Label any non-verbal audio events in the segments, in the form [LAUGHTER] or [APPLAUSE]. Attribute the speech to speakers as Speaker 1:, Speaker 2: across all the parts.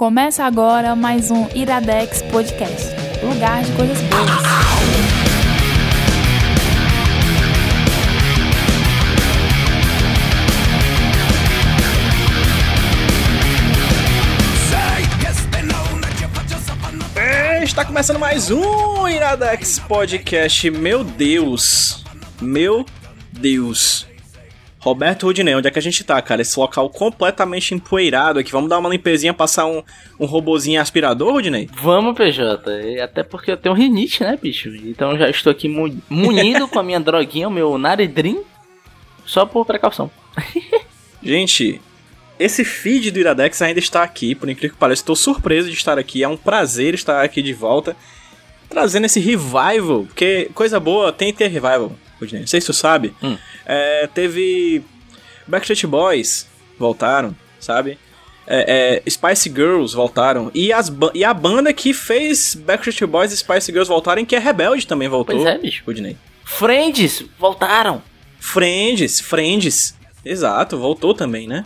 Speaker 1: Começa agora mais um Iradex Podcast lugar de coisas boas.
Speaker 2: É, está começando mais um Iradex Podcast. Meu Deus, meu Deus. Roberto Rudinei, onde é que a gente tá, cara? Esse local completamente empoeirado aqui. Vamos dar uma limpezinha, passar um, um robozinho aspirador, Rudinei?
Speaker 3: Vamos, PJ. Até porque eu tenho rinite, né, bicho? Então já estou aqui mu munido com a minha [LAUGHS] droguinha, o meu Naredrim, só por precaução. [LAUGHS]
Speaker 2: gente, esse feed do Iradex ainda está aqui, por incrível que pareça. Estou surpreso de estar aqui. É um prazer estar aqui de volta, trazendo esse revival, porque coisa boa tem que ter revival. Não sei se tu sabe. Hum. É, teve Backstreet Boys voltaram, sabe? É, é, Spice Girls voltaram. E, as, e a banda que fez Backstreet Boys e Spice Girls voltarem, que é Rebelde, também voltou.
Speaker 3: Pois é, bicho. Friends, voltaram.
Speaker 2: Friends, Friends. Exato, voltou também, né?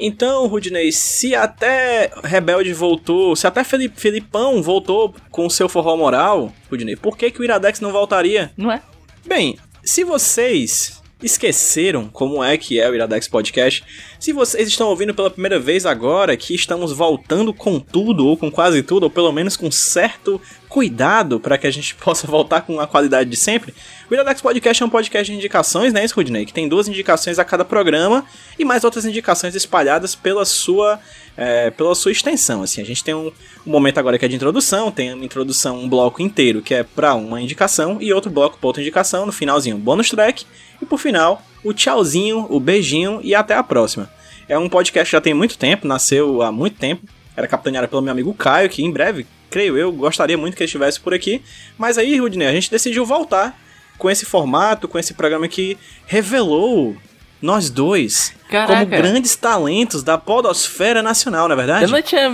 Speaker 2: Então, Rudney, se até Rebelde voltou, se até Felipão voltou com o seu forró moral, Rudney, por que, que o Iradex não voltaria?
Speaker 3: Não é?
Speaker 2: Bem, se vocês esqueceram como é que é o Iradex Podcast, se vocês estão ouvindo pela primeira vez agora que estamos voltando com tudo, ou com quase tudo, ou pelo menos com certo cuidado para que a gente [LAUGHS] possa voltar com a qualidade de sempre, o Iradex Podcast é um podcast de indicações, né, Rudney? Que tem duas indicações a cada programa e mais outras indicações espalhadas pela sua é, pela sua extensão. Assim, a gente tem um, um, momento agora que é de introdução, tem uma introdução, um bloco inteiro que é para uma indicação e outro bloco para outra indicação, no finalzinho, bônus track e por final, o tchauzinho, o beijinho e até a próxima. É um podcast que já tem muito tempo, nasceu há muito tempo, era capitaneado pelo meu amigo Caio, que em breve, creio eu, gostaria muito que ele estivesse por aqui. Mas aí, Rudney, a gente decidiu voltar com esse formato, com esse programa que revelou nós dois Caraca. como grandes talentos da podosfera nacional, na é verdade?
Speaker 3: Eu não tinha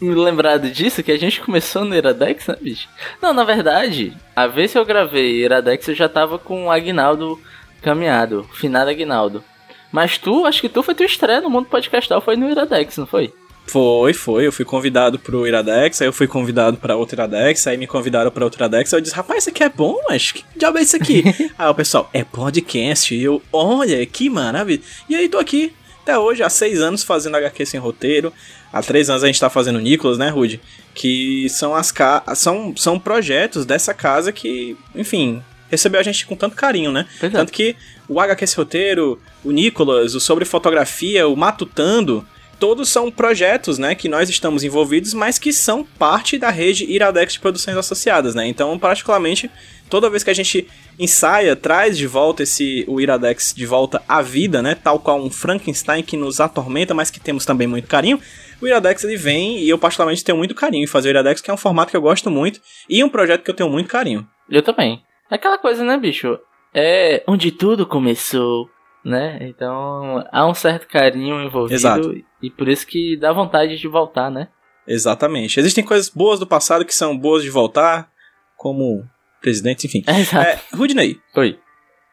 Speaker 3: me lembrado disso, que a gente começou no Iradex, né, bicho? Não, na verdade, a vez que eu gravei Iradex, eu já tava com o Agnaldo caminhado, finado Agnaldo. Mas tu, acho que tu foi tua estreia no mundo podcastal, foi no Iradex, não foi?
Speaker 2: Foi, foi. Eu fui convidado pro Iradex, aí eu fui convidado pra outro Iradex, aí me convidaram pra outro Iradex. Aí eu disse, rapaz, isso aqui é bom, mas que diabo é isso aqui? [LAUGHS] aí o pessoal, é podcast. E eu, olha, que maravilha. E aí tô aqui, até hoje, há seis anos fazendo HQ sem roteiro. Há três anos a gente tá fazendo Nicolas, né, Rude? Que são as ca... são, são projetos dessa casa que, enfim, recebeu a gente com tanto carinho, né?
Speaker 3: É.
Speaker 2: Tanto que o HQ sem roteiro, o Nicolas, o Sobre Fotografia, o Matutando todos são projetos, né, que nós estamos envolvidos, mas que são parte da rede Iradex de produções associadas, né? Então, particularmente, toda vez que a gente ensaia, traz de volta esse o Iradex de volta à vida, né, tal qual um Frankenstein que nos atormenta, mas que temos também muito carinho. O Iradex ele vem e eu particularmente tenho muito carinho em fazer o Iradex, que é um formato que eu gosto muito e um projeto que eu tenho muito carinho.
Speaker 3: Eu também. Aquela coisa, né, bicho? É onde tudo começou né? Então há um certo carinho envolvido
Speaker 2: Exato.
Speaker 3: e por isso que dá vontade de voltar, né?
Speaker 2: Exatamente. Existem coisas boas do passado que são boas de voltar, como presidente, enfim. [LAUGHS]
Speaker 3: Exato.
Speaker 2: É, Rudney.
Speaker 3: Oi.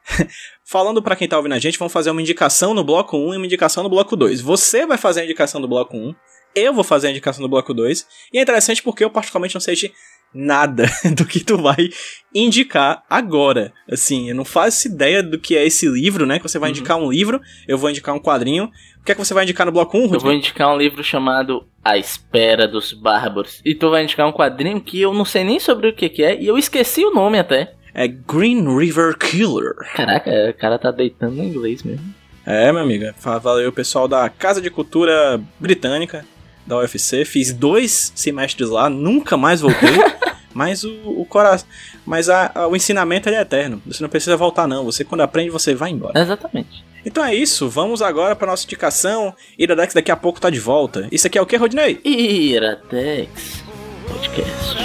Speaker 3: [LAUGHS]
Speaker 2: Falando para quem tá ouvindo a gente, vamos fazer uma indicação no bloco 1 e uma indicação no bloco 2. Você vai fazer a indicação do bloco 1, eu vou fazer a indicação do bloco 2. E é interessante porque eu particularmente não sei de nada [LAUGHS] do que tu vai indicar agora. Assim, eu não faço ideia do que é esse livro, né? Que você vai uhum. indicar um livro, eu vou indicar um quadrinho. O que é que você vai indicar no bloco 1, Rudy?
Speaker 3: Eu vou indicar um livro chamado A Espera dos Bárbaros. E tu vai indicar um quadrinho que eu não sei nem sobre o que, que é, e eu esqueci o nome até.
Speaker 2: É Green River Killer.
Speaker 3: Caraca, o cara tá deitando no inglês mesmo.
Speaker 2: É, meu amigo. Valeu, pessoal da Casa de Cultura Britânica da UFC, fiz dois semestres lá, nunca mais voltei. [LAUGHS] mas o, o coração. Mas a, a, o ensinamento é eterno. Você não precisa voltar, não. Você, quando aprende, você vai embora.
Speaker 3: Exatamente.
Speaker 2: Então é isso. Vamos agora para nossa indicação. Iradex daqui a pouco tá de volta. Isso aqui é o que, Rodney?
Speaker 3: Iradex Podcast.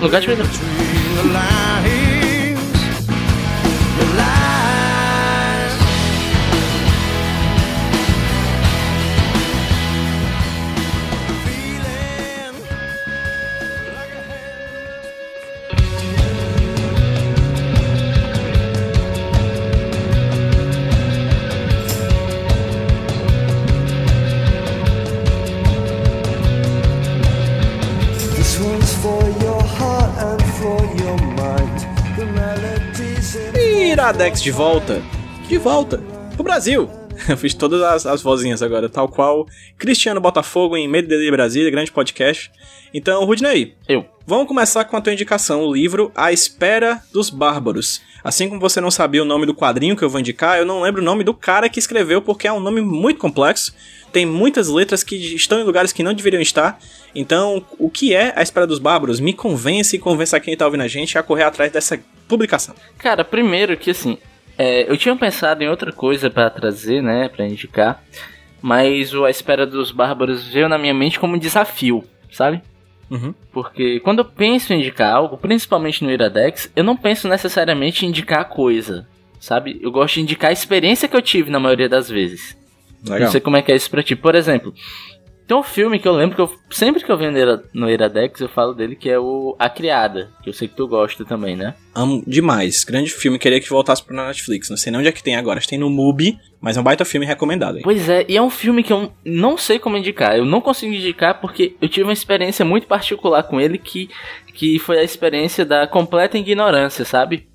Speaker 3: Lugar de
Speaker 2: Iradex de volta. De volta. Pro Brasil. [LAUGHS] Eu fiz todas as, as vozinhas agora, tal qual Cristiano Botafogo em Medo de Brasília, grande podcast. Então, Rudney.
Speaker 3: Eu.
Speaker 2: Vamos começar com a tua indicação, o livro A Espera dos Bárbaros. Assim como você não sabia o nome do quadrinho que eu vou indicar, eu não lembro o nome do cara que escreveu, porque é um nome muito complexo. Tem muitas letras que estão em lugares que não deveriam estar. Então, o que é A Espera dos Bárbaros? Me convence e convença quem tá ouvindo a gente a correr atrás dessa publicação.
Speaker 3: Cara, primeiro que assim, é, eu tinha pensado em outra coisa para trazer, né, para indicar, mas o A Espera dos Bárbaros veio na minha mente como um desafio, sabe?
Speaker 2: Uhum.
Speaker 3: Porque quando eu penso em indicar algo, principalmente no Iradex, eu não penso necessariamente em indicar a coisa, sabe? Eu gosto de indicar a experiência que eu tive na maioria das vezes.
Speaker 2: Legal.
Speaker 3: Não sei como é que é isso pra ti. Por exemplo, tem um filme que eu lembro que eu, sempre que eu venho no, Ira, no Iradex eu falo dele, que é o A Criada, que eu sei que tu gosta também, né?
Speaker 2: Amo demais. Grande filme, queria que voltasse pra Netflix. Não sei nem onde é que tem agora. Acho que tem no MUBI, mas é um baita filme recomendado. Hein?
Speaker 3: Pois é, e é um filme que eu não sei como indicar. Eu não consigo indicar porque eu tive uma experiência muito particular com ele que, que foi a experiência da completa ignorância, sabe?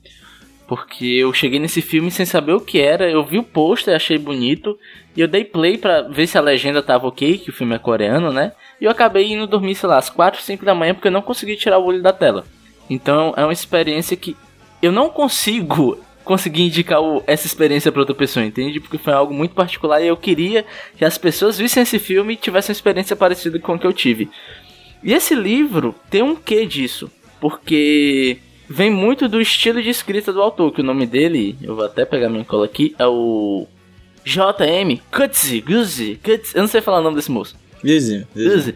Speaker 3: Porque eu cheguei nesse filme sem saber o que era, eu vi o pôster, achei bonito, e eu dei play pra ver se a legenda tava ok, que o filme é coreano, né? E eu acabei indo dormir, sei lá, às 4, 5 da manhã porque eu não consegui tirar o olho da tela. Então é uma experiência que eu não consigo [LAUGHS] conseguir indicar o, essa experiência para outra pessoa, entende? Porque foi algo muito particular e eu queria que as pessoas vissem esse filme e tivessem uma experiência parecida com a que eu tive. E esse livro tem um quê disso? Porque vem muito do estilo de escrita do autor, que o nome dele, eu vou até pegar minha cola aqui, é o JM Kutzi, Guzzi, Kutzi, eu não sei falar o nome desse moço. Guzzi.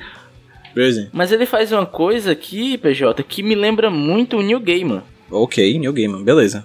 Speaker 2: vizinho.
Speaker 3: Mas ele faz uma coisa aqui, PJ, que me lembra muito o New Gaiman.
Speaker 2: Ok, New Gaiman, beleza.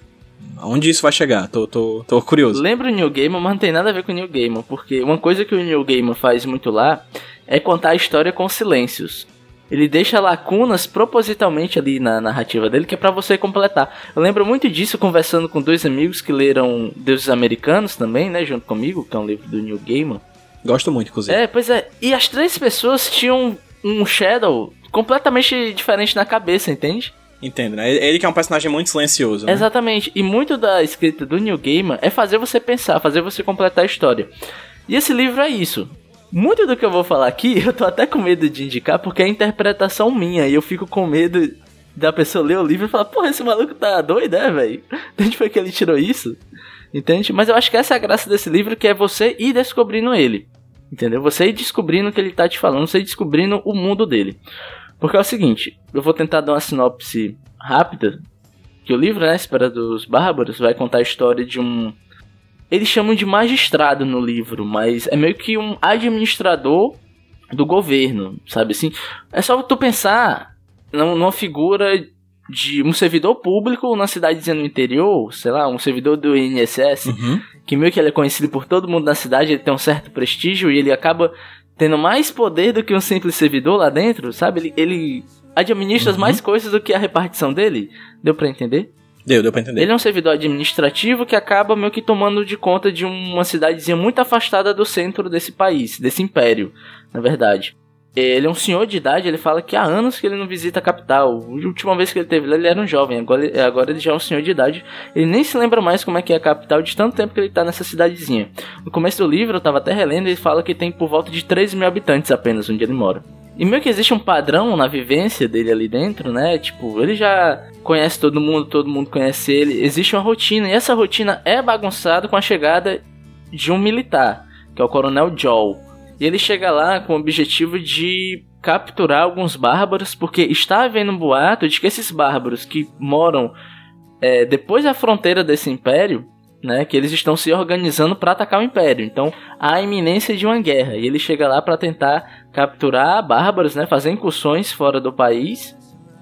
Speaker 2: Onde isso vai chegar? Tô, tô, tô curioso.
Speaker 3: Lembra o New Gaiman, mas não tem nada a ver com o New Gaiman, porque uma coisa que o New Gaiman faz muito lá é contar a história com silêncios. Ele deixa lacunas propositalmente ali na narrativa dele, que é pra você completar. Eu lembro muito disso conversando com dois amigos que leram Deuses Americanos também, né, junto comigo, que é um livro do New Gaiman.
Speaker 2: Gosto muito, inclusive.
Speaker 3: É, pois é. E as três pessoas tinham um Shadow completamente diferente na cabeça, entende?
Speaker 2: Entendo, né? Ele que é um personagem muito silencioso, né?
Speaker 3: Exatamente. E muito da escrita do New Gaiman é fazer você pensar, fazer você completar a história. E esse livro é isso. Muito do que eu vou falar aqui, [LAUGHS] eu tô até com medo de indicar, porque é interpretação minha, e eu fico com medo da pessoa ler o livro e falar, porra, esse maluco tá doido, é, velho? [LAUGHS] De onde foi que ele tirou isso? Entende? Mas eu acho que essa é a graça desse livro, que é você ir descobrindo ele. Entendeu? Você ir descobrindo o que ele tá te falando, você ir descobrindo o mundo dele. Porque é o seguinte, eu vou tentar dar uma sinopse rápida, que o livro, né, Espera dos Bárbaros, vai contar a história de um... Eles chamam de magistrado no livro, mas é meio que um administrador do governo, sabe assim? É só tu pensar numa figura de um servidor público na cidadezinha no interior, sei lá, um servidor do INSS,
Speaker 2: Uhum.
Speaker 3: que meio que ele é conhecido por todo mundo na cidade, ele tem um certo prestígio e ele acaba tendo mais poder do que um simples servidor lá dentro, sabe? Ele, ele administra
Speaker 2: Uhum.
Speaker 3: mais coisas do que a repartição dele. Deu pra entender?
Speaker 2: Deu, deu pra entender.
Speaker 3: Ele é um servidor administrativo que acaba meio que tomando de conta de uma cidadezinha muito afastada do centro desse país, desse império, na verdade. Ele é um senhor de idade, ele fala que há anos que ele não visita a capital. A última vez que ele teve lá, ele era um jovem, agora, agora ele já é um senhor de idade. Ele nem se lembra mais como é que é a capital de tanto tempo que ele tá nessa cidadezinha. No começo do livro, eu tava até relendo, ele fala que tem por volta de 13 mil habitantes apenas onde ele mora. E meio que existe um padrão na vivência dele ali dentro, né? Tipo, ele já conhece todo mundo, todo mundo conhece ele. Existe uma rotina, e essa rotina é bagunçada com a chegada de um militar, que é o Coronel Joel. E ele chega lá com o objetivo de capturar alguns bárbaros, porque está havendo um boato de que esses bárbaros que moram é, depois da fronteira desse império, né, que eles estão se organizando para atacar o império. Então há a iminência de uma guerra. E ele chega lá para tentar capturar bárbaros, né, fazer incursões fora do país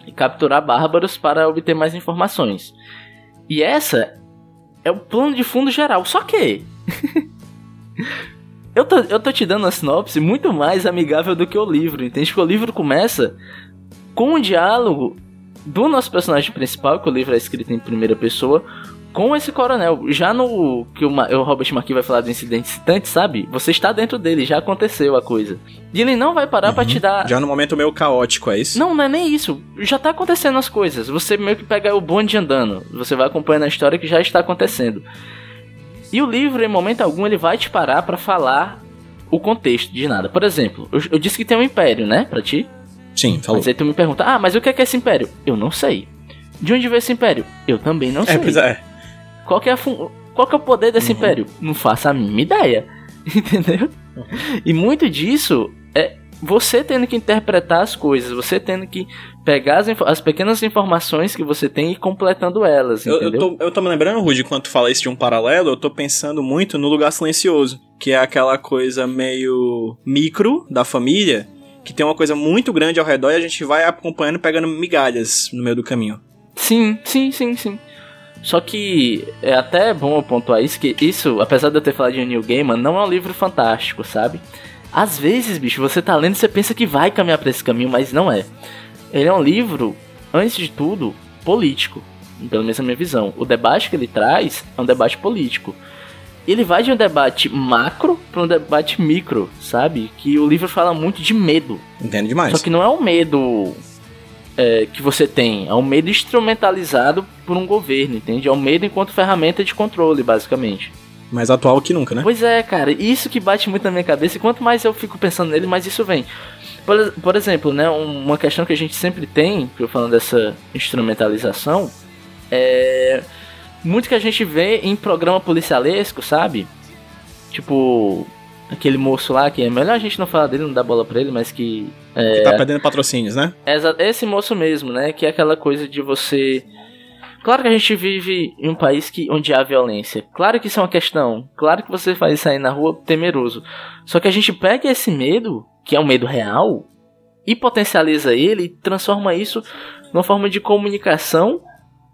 Speaker 3: e capturar bárbaros para obter mais informações. E essa é o plano de fundo geral. Só que [LAUGHS] eu tô, eu tô te dando uma sinopse muito mais amigável do que o livro, entende? Porque o livro começa com um diálogo do nosso personagem principal, que o livro é escrito em primeira pessoa, com esse coronel. Já no que o, o Robert McKee vai falar do incidente citante, sabe? Você está dentro dele, já aconteceu a coisa. E ele não vai parar uhum. para te dar.
Speaker 2: Já no momento meio caótico, é isso?
Speaker 3: Não, não é nem isso. Já tá acontecendo as coisas. Você meio que pega o bonde andando. Você vai acompanhando a história que já está acontecendo. E o livro, em momento algum, ele vai te parar para falar o contexto de nada. Por exemplo, eu, eu, disse que tem um império, né, pra ti?
Speaker 2: Sim, falou.
Speaker 3: Mas aí tu me pergunta, ah, mas o que é, que é esse império? Eu não sei. De onde veio esse império? Eu também não é, sei.
Speaker 2: Pois é.
Speaker 3: Qual que é, Qual que é o poder desse uhum. império? Não faço a mínima ideia. [LAUGHS] Entendeu? Uhum. E muito disso é você tendo que interpretar as coisas, você tendo que pegar as, as pequenas informações que você tem e completando elas, eu,
Speaker 2: eu, tô, eu tô me lembrando, Rudy, quando tu fala isso de um paralelo, eu tô pensando muito no Lugar Silencioso, que é aquela coisa meio micro da família, que tem uma coisa muito grande ao redor e a gente vai acompanhando pegando migalhas no meio do caminho.
Speaker 3: Sim, sim, sim, sim. Só que é até bom pontuar isso, que isso, apesar de eu ter falado de Neil Gaiman, não é um livro fantástico, sabe? Às vezes, bicho, você tá lendo e você pensa que vai caminhar pra esse caminho, mas não é. Ele é um livro, antes de tudo, político. Pelo menos na minha visão. O debate que ele traz é um debate político. Ele vai de um debate macro para um debate micro, sabe? Que o livro fala muito de medo.
Speaker 2: Entendo demais.
Speaker 3: Só que não é um medo é, que você tem, é um medo instrumentalizado por um governo, entende? É um medo enquanto ferramenta de controle, basicamente.
Speaker 2: Mais atual que nunca, né?
Speaker 3: Pois é, cara, isso que bate muito na minha cabeça, e quanto mais eu fico pensando nele, mais isso vem. Por, por exemplo, né, uma questão que a gente sempre tem, eu falando dessa instrumentalização, é muito que a gente vê em programa policialesco, sabe? Tipo, aquele moço lá que é melhor a gente não falar dele, não dar bola pra ele, mas que. É,
Speaker 2: que tá perdendo patrocínios, né?
Speaker 3: Esse moço mesmo, né? Que é aquela coisa de você. Claro que a gente vive em um país que, onde há violência. Claro que isso é uma questão. Claro que você faz sair na rua temeroso. Só que a gente pega esse medo que é um medo real, e potencializa ele e transforma isso numa forma de comunicação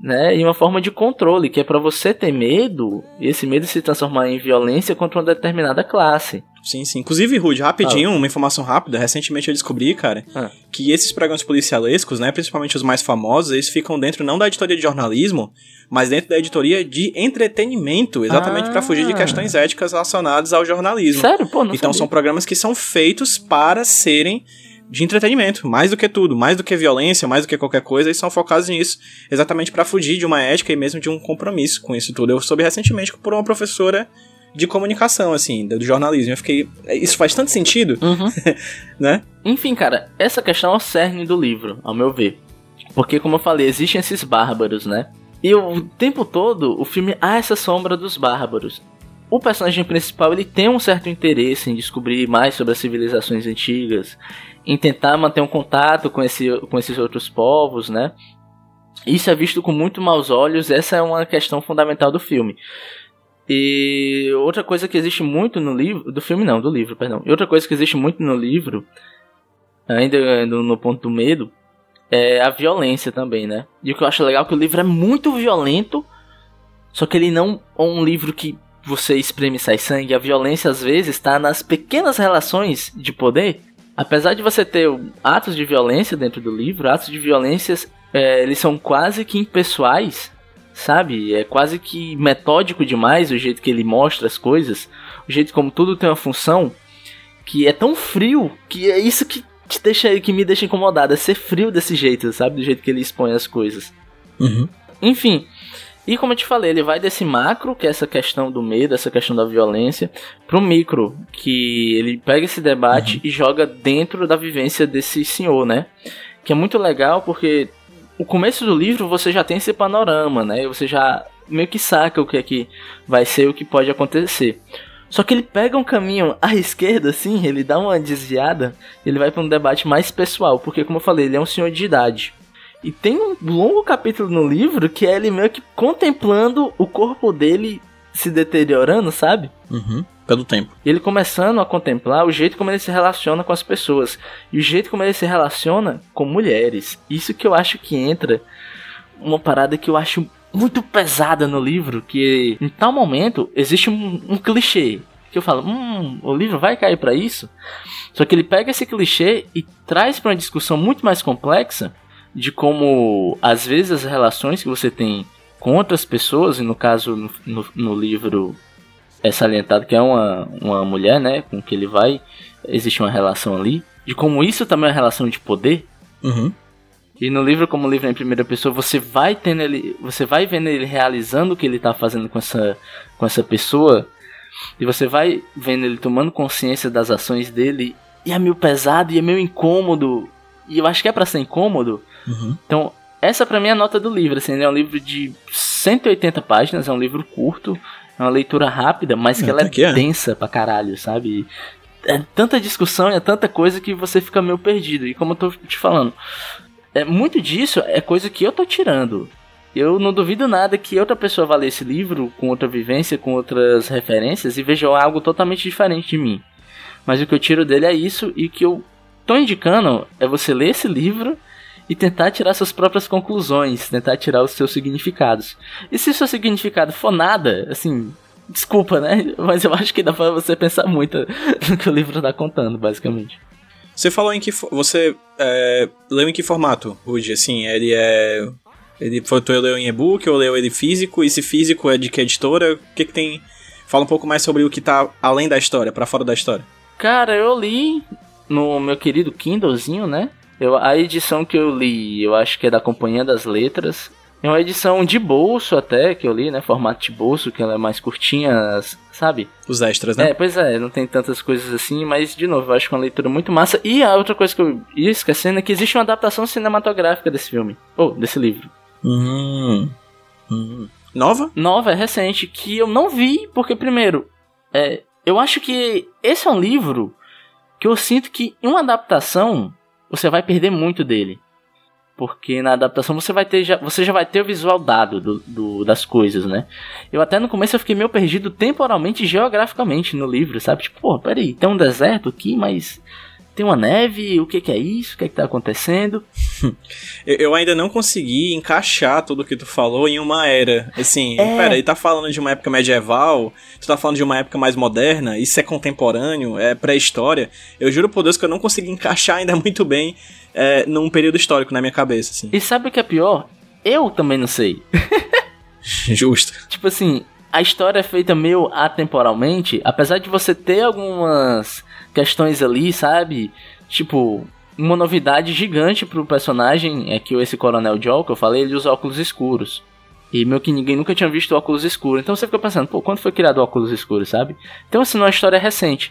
Speaker 3: né, e uma forma de controle, que é para você ter medo e esse medo se transformar em violência contra uma determinada classe.
Speaker 2: Sim, sim. Inclusive, Rude, rapidinho, ah. uma informação rápida. Recentemente eu descobri, cara, ah. que esses programas policialescos, né, principalmente os mais famosos, eles ficam dentro não da editoria de jornalismo, mas dentro da editoria de entretenimento, exatamente ah. para fugir de questões éticas relacionadas ao jornalismo.
Speaker 3: Sério? Pô, não
Speaker 2: Então
Speaker 3: sabia.
Speaker 2: são programas que são feitos para serem de entretenimento, mais do que tudo, mais do que violência, mais do que qualquer coisa, eles são focados nisso, exatamente para fugir de uma ética e mesmo de um compromisso com isso tudo. Eu soube recentemente por uma professora de comunicação, assim, do jornalismo. Eu fiquei. Isso faz tanto sentido,
Speaker 3: uhum. [LAUGHS]
Speaker 2: né?
Speaker 3: Enfim, cara, essa questão é o cerne do livro, ao meu ver. Porque, como eu falei, existem esses bárbaros, né? E o tempo todo, o filme há essa sombra dos bárbaros. O personagem principal ele tem um certo interesse em descobrir mais sobre as civilizações antigas, em tentar manter um contato com, esse, com esses outros povos, né? Isso é visto com muito maus olhos, essa é uma questão fundamental do filme. E outra coisa que existe muito no livro, do filme não, do livro, perdão. E outra coisa que existe muito no livro, ainda no ponto do medo, é a violência também, né? E o que eu acho legal é que o livro é muito violento, só que ele não é um livro que você espreme e sai sangue. A violência às vezes está nas pequenas relações de poder. Apesar de você ter atos de violência dentro do livro, atos de violências é, eles são quase que impessoais, sabe? É quase que metódico demais o jeito que ele mostra as coisas, o jeito como tudo tem uma função, que é tão frio que é isso que te deixa, que me deixa incomodado, é ser frio desse jeito, sabe? Do jeito que ele expõe as coisas.
Speaker 2: Uhum.
Speaker 3: Enfim, e como eu te falei, ele vai desse macro, que é essa questão do medo, essa questão da violência, pro micro, que ele pega esse debate uhum. e joga dentro da vivência desse senhor, né? Que é muito legal porque o começo do livro você já tem esse panorama, né? Você já meio que saca o que é que vai ser, o que pode acontecer. Só que ele pega um caminho à esquerda, assim, ele dá uma desviada, ele vai para um debate mais pessoal, porque como eu falei, ele é um senhor de idade. E tem um longo capítulo no livro que é ele meio que contemplando o corpo dele se deteriorando, sabe?
Speaker 2: Uhum, pelo tempo.
Speaker 3: Ele começando a contemplar o jeito como ele se relaciona com as pessoas. E o jeito como ele se relaciona com mulheres. Isso que eu acho que entra uma parada que eu acho muito pesada no livro, que em tal momento existe um, um clichê que eu falo, hum, o livro vai cair para isso. Só que ele pega esse clichê e traz para uma discussão muito mais complexa de como às vezes as relações que você tem com outras pessoas, e no caso, no, no, no livro é salientado que é uma, uma mulher, né, com que ele vai, existe uma relação ali, de como isso também é uma relação de poder.
Speaker 2: Uhum.
Speaker 3: E no livro, como livro é em primeira pessoa, você vai tendo ele, você vai vendo ele realizando o que ele tá fazendo com essa, com essa pessoa, e você vai vendo ele tomando consciência das ações dele, e é meio pesado, e é meio incômodo, e eu acho que é para ser incômodo.
Speaker 2: Uhum.
Speaker 3: Então, essa pra mim é a nota do livro, assim, ele é um livro de 180 páginas, é um livro curto, é uma leitura rápida, mas que
Speaker 2: É,
Speaker 3: ela é,
Speaker 2: até que é.
Speaker 3: densa pra caralho, sabe? É tanta discussão e é tanta coisa que você fica meio perdido. E como eu tô te falando, é muito disso é coisa que eu tô tirando. Eu não duvido nada que outra pessoa vá ler esse livro com outra vivência, com outras referências e veja algo totalmente diferente de mim. Mas o que eu tiro dele é isso e o que eu tô indicando é você ler esse livro e tentar tirar suas próprias conclusões, tentar tirar os seus significados. E se o seu significado for nada, assim, desculpa, né? [LAUGHS] Mas eu acho que dá pra você pensar muito [LAUGHS] no que o livro tá contando, basicamente.
Speaker 2: Você falou em que você é, leu em que formato, Rudy? Assim, ele é ele foi tu leu em e-book ou leu ele físico? E se físico é de que editora? O que que tem? Fala um pouco mais sobre o que tá além da história, pra fora da história.
Speaker 3: Cara, eu li no meu querido Kindlezinho, né? Eu, a edição que eu li, eu acho que é da Companhia das Letras. É uma edição de bolso até, que eu li, né? Formato de bolso, que ela é mais curtinha, sabe?
Speaker 2: Os extras, né?
Speaker 3: É, pois é, não tem tantas coisas assim, mas de novo, eu acho que é uma leitura muito massa. E a outra coisa que eu ia esquecendo é que existe uma adaptação cinematográfica desse filme, ou desse livro.
Speaker 2: Hum. Hum. Nova?
Speaker 3: Nova, é recente, que eu não vi, porque primeiro, é, eu acho que esse é um livro que eu sinto que em uma adaptação você vai perder muito dele. Porque na adaptação você vai ter já, você já vai ter o visual dado do, do- das coisas, né? Eu até no começo eu fiquei meio perdido temporalmente e geograficamente no livro, sabe? Tipo, pô, peraí, tem um deserto aqui, mas tem uma neve, o que que é isso? O que é que tá acontecendo? [LAUGHS]
Speaker 2: Eu, ainda não consegui encaixar tudo que tu falou em uma era. Assim,
Speaker 3: É.
Speaker 2: pera, ele tá falando de uma época medieval, tu tá falando de uma época mais moderna, isso é contemporâneo, é pré-história. Eu juro por Deus que eu não consegui encaixar ainda [LAUGHS] muito bem é, num período histórico na minha cabeça, assim.
Speaker 3: E sabe o que é pior? Eu também não sei. [LAUGHS]
Speaker 2: Justo.
Speaker 3: Tipo assim, a história é feita meio atemporalmente, apesar de você ter algumas questões ali, sabe? Tipo, uma novidade gigante pro personagem é que esse Coronel Joe, que eu falei, ele usa óculos escuros. E meio que ninguém nunca tinha visto óculos escuros. Então você fica pensando, pô, quando foi criado óculos escuros, sabe? Então assim, não é uma história recente.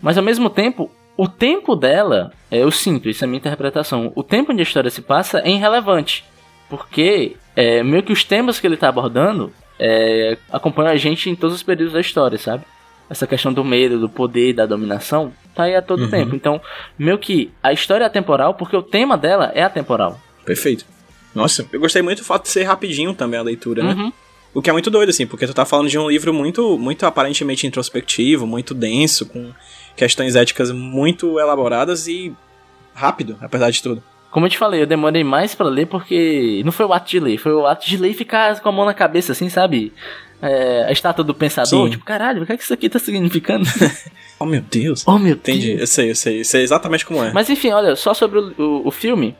Speaker 3: Mas ao mesmo tempo, o tempo dela, é, eu sinto, isso é a minha interpretação, o tempo onde a história se passa é irrelevante. Porque é, meio que os temas que ele tá abordando é, acompanham a gente em todos os períodos da história, sabe? Essa questão do medo, do poder, da dominação, tá aí a todo
Speaker 2: Uhum.
Speaker 3: tempo. Então, meio que a história é atemporal porque o tema dela é atemporal.
Speaker 2: Perfeito. Nossa, eu gostei muito do fato de ser rapidinho também a leitura, né?
Speaker 3: Uhum.
Speaker 2: O que é muito doido, assim, porque tu tá falando de um livro muito, muito aparentemente introspectivo, muito denso, com questões éticas muito elaboradas e rápido, apesar de tudo.
Speaker 3: Como eu te falei, eu demorei mais pra ler porque não foi o ato de ler, foi o ato de ler e ficar com a mão na cabeça, assim, sabe? É, a estátua do pensador,
Speaker 2: Sim.
Speaker 3: tipo, caralho, o que é que isso aqui tá significando? [LAUGHS]
Speaker 2: Oh, meu Deus.
Speaker 3: oh, meu
Speaker 2: Entendi,
Speaker 3: Deus.
Speaker 2: eu sei, eu sei, eu sei exatamente como é.
Speaker 3: Mas enfim, olha, só sobre o, o- o filme.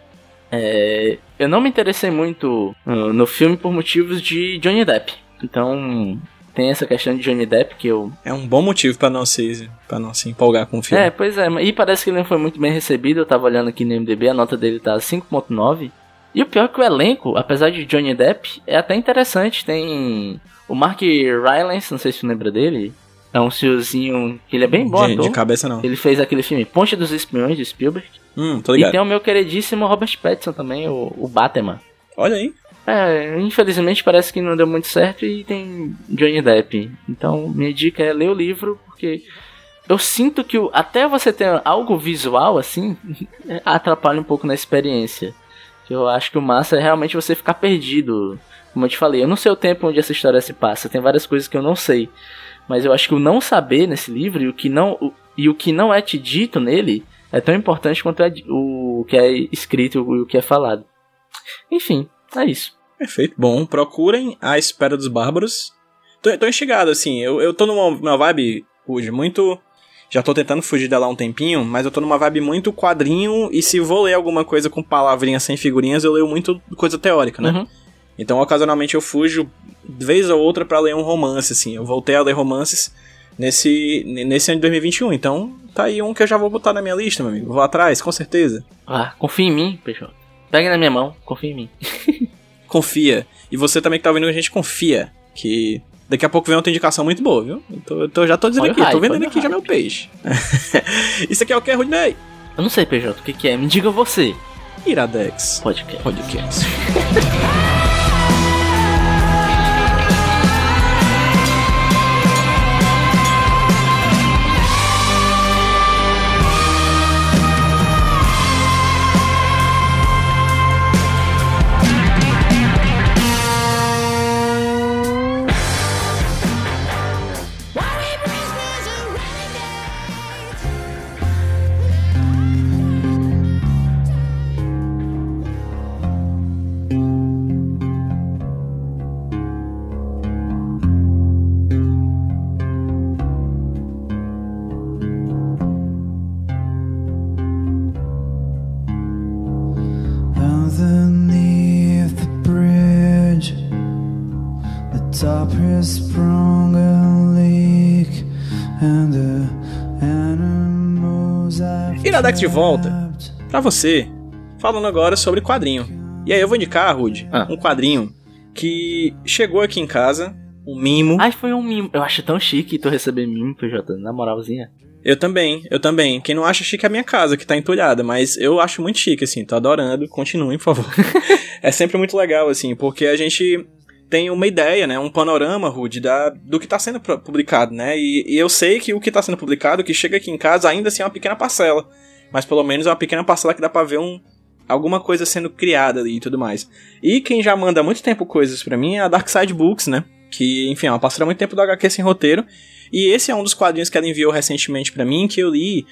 Speaker 3: é, eu não me interessei muito uh, no filme por motivos de Johnny Depp. Então, tem essa questão de Johnny Depp que eu.
Speaker 2: É um bom motivo pra não se, pra não se empolgar com o filme.
Speaker 3: É, pois é, e parece que ele não foi muito bem recebido. Eu tava olhando aqui no MDB, a nota dele tá 5.9. E o pior é que o elenco, apesar de Johnny Depp, é até interessante. Tem o Mark Rylance, não sei se você lembra dele. É um senhorzinho que ele é bem bom
Speaker 2: de, de cabeça não.
Speaker 3: Ele fez aquele filme Ponte dos Espiões, de Spielberg.
Speaker 2: Hum, tô
Speaker 3: E
Speaker 2: ligado.
Speaker 3: tem o meu queridíssimo Robert Pattinson também, o, o Batman.
Speaker 2: Olha aí.
Speaker 3: É, infelizmente parece que não deu muito certo e tem Johnny Depp. Então, minha dica é ler o livro, porque eu sinto que o- até você ter algo visual assim, [LAUGHS] atrapalha um pouco na experiência. Eu acho que o massa é realmente você ficar perdido. Como eu te falei, eu não sei o tempo onde essa história se passa, tem várias coisas que eu não sei. Mas eu acho que o não saber nesse livro e o que não, o- e o que não é te dito nele é tão importante quanto é di- o que é escrito e o que é falado. Enfim, é isso.
Speaker 2: Perfeito. Bom, procurem A Espera dos Bárbaros. Tô, tô instigado, assim. Eu, eu tô numa, numa vibe, hoje, muito. Já tô tentando fugir dela há um tempinho, mas eu tô numa vibe muito quadrinho. E se vou ler alguma coisa com palavrinhas sem figurinhas, eu leio muito coisa teórica, né?
Speaker 3: Uhum.
Speaker 2: Então, ocasionalmente eu fujo de vez ou outra para ler um romance, assim. Eu voltei a ler romances nesse, nesse ano de 2021. Então, tá aí um que eu já vou botar na minha lista, meu amigo. Vou atrás, com certeza.
Speaker 3: Ah, confia em mim, Peixoto. Pega na minha mão, confia em mim. [LAUGHS]
Speaker 2: confia. E você também que tá ouvindo a gente, confia. Que daqui a pouco vem outra indicação muito boa, viu? Tô, eu tô, já tô dizendo
Speaker 3: Olha
Speaker 2: aqui,
Speaker 3: hype,
Speaker 2: tô vendendo aqui já
Speaker 3: hype.
Speaker 2: meu peixe. [LAUGHS] Isso aqui é o que, Rudney?
Speaker 3: Eu não sei, PJ, o que, que é? Me diga você.
Speaker 2: Iradex
Speaker 3: Podcast.
Speaker 2: Podcast. [LAUGHS] Iradex de volta. Pra você, falando agora sobre quadrinho. E aí eu vou indicar, Rude,
Speaker 3: Ah.
Speaker 2: um quadrinho que chegou aqui em casa, um mimo.
Speaker 3: Ai, foi um mimo. Eu acho tão chique tu receber mimo, PJ, na moralzinha.
Speaker 2: Eu também, eu também. Quem não acha chique é a minha casa, que tá entulhada, mas eu acho muito chique, assim, tô adorando. Continuem, por favor. [LAUGHS] é sempre muito legal, assim, porque a gente tem uma ideia, né, um panorama, Rude, da, do que tá sendo publicado, né, e, e eu sei que o que tá sendo publicado, que chega aqui em casa, ainda assim é uma pequena parcela, mas pelo menos é uma pequena parcela que dá pra ver um, alguma coisa sendo criada ali e tudo mais. E quem já manda há muito tempo coisas pra mim é a Dark Side Books, né, que, enfim, é uma parceira há muito tempo do HQ Sem Roteiro, e esse é um dos quadrinhos que ela enviou recentemente pra mim, que eu li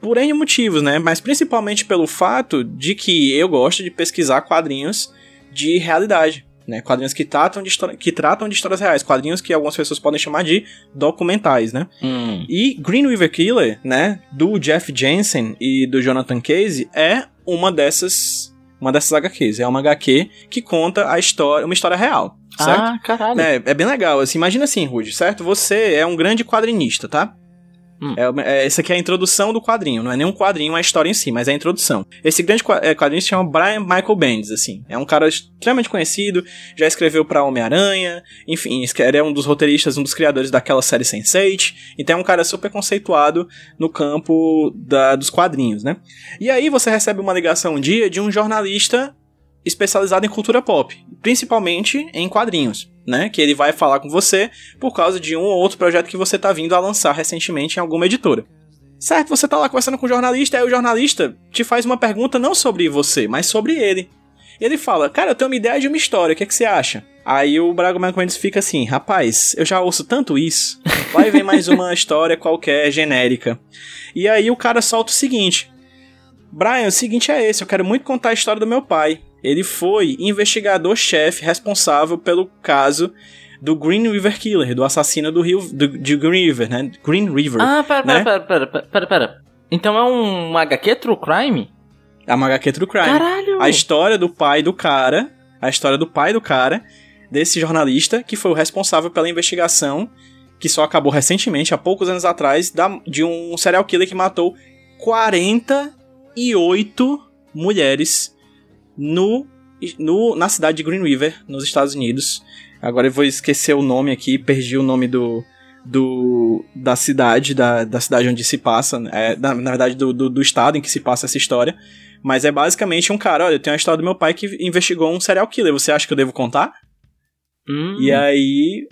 Speaker 2: por N motivos, né? Mas principalmente pelo fato de que eu gosto de pesquisar quadrinhos de realidade. Né, quadrinhos que tratam, de que tratam de histórias reais, quadrinhos que algumas pessoas podem chamar de documentais, né?
Speaker 3: Hum.
Speaker 2: E Green River Killer, né, do Jeff Jensen e do Jonathan Casey, é uma dessas, uma dessas HQs. É uma HQ que conta a história, uma história real, certo?
Speaker 3: Ah, caralho.
Speaker 2: É, é bem legal. Assim, imagina assim, Rude, certo? Você é um grande quadrinista, tá?
Speaker 3: Hum.
Speaker 2: É, é, essa aqui é a introdução do quadrinho. Não é nem um quadrinho, é a história em si, mas é a introdução. Esse grande é, quadrinho se chama Brian Michael Bendis, assim. É um cara extremamente conhecido, já escreveu pra Homem-Aranha, enfim, ele é um dos roteiristas, um dos criadores daquela série Sense8. Então é um cara super conceituado no campo da- dos quadrinhos, né? E aí você recebe uma ligação um dia de um jornalista especializado em cultura pop, principalmente em quadrinhos, né? Que ele vai falar com você por causa de um ou outro projeto que você tá vindo a lançar recentemente em alguma editora. Certo, você tá lá conversando com o jornalista, aí o jornalista te faz uma pergunta não sobre você, mas sobre ele. E ele fala, cara, eu tenho uma ideia de uma história, o que, é que você acha? Aí o Braga Michael Mendes fica assim, rapaz, eu já ouço tanto isso, vai vem mais uma [LAUGHS] história qualquer, genérica. E aí o cara solta o seguinte, Brian, o seguinte é esse, eu quero muito contar a história do meu pai. Ele foi investigador-chefe responsável pelo caso do Green River Killer, do assassino do rio do, de Green River, né? Green River.
Speaker 3: Ah, pera,
Speaker 2: né?
Speaker 3: pera, pera, pera, pera, pera. Então é um HQ True Crime?
Speaker 2: A HQ True Crime.
Speaker 3: Caralho!
Speaker 2: A história do pai do cara, a história do pai do cara, desse jornalista que foi o responsável pela investigação que só acabou recentemente, há poucos anos atrás, da- de um serial killer que matou 48 mulheres no, no, na cidade de Green River, nos Estados Unidos. Agora eu vou esquecer o nome aqui, perdi o nome do, do da cidade, da, da cidade onde se passa, é, na, na verdade do, do, do estado em que se passa essa história. Mas é basicamente um cara, olha, eu tenho a história do meu pai que investigou um serial killer, você acha que eu devo contar?
Speaker 3: Hum.
Speaker 2: E aí,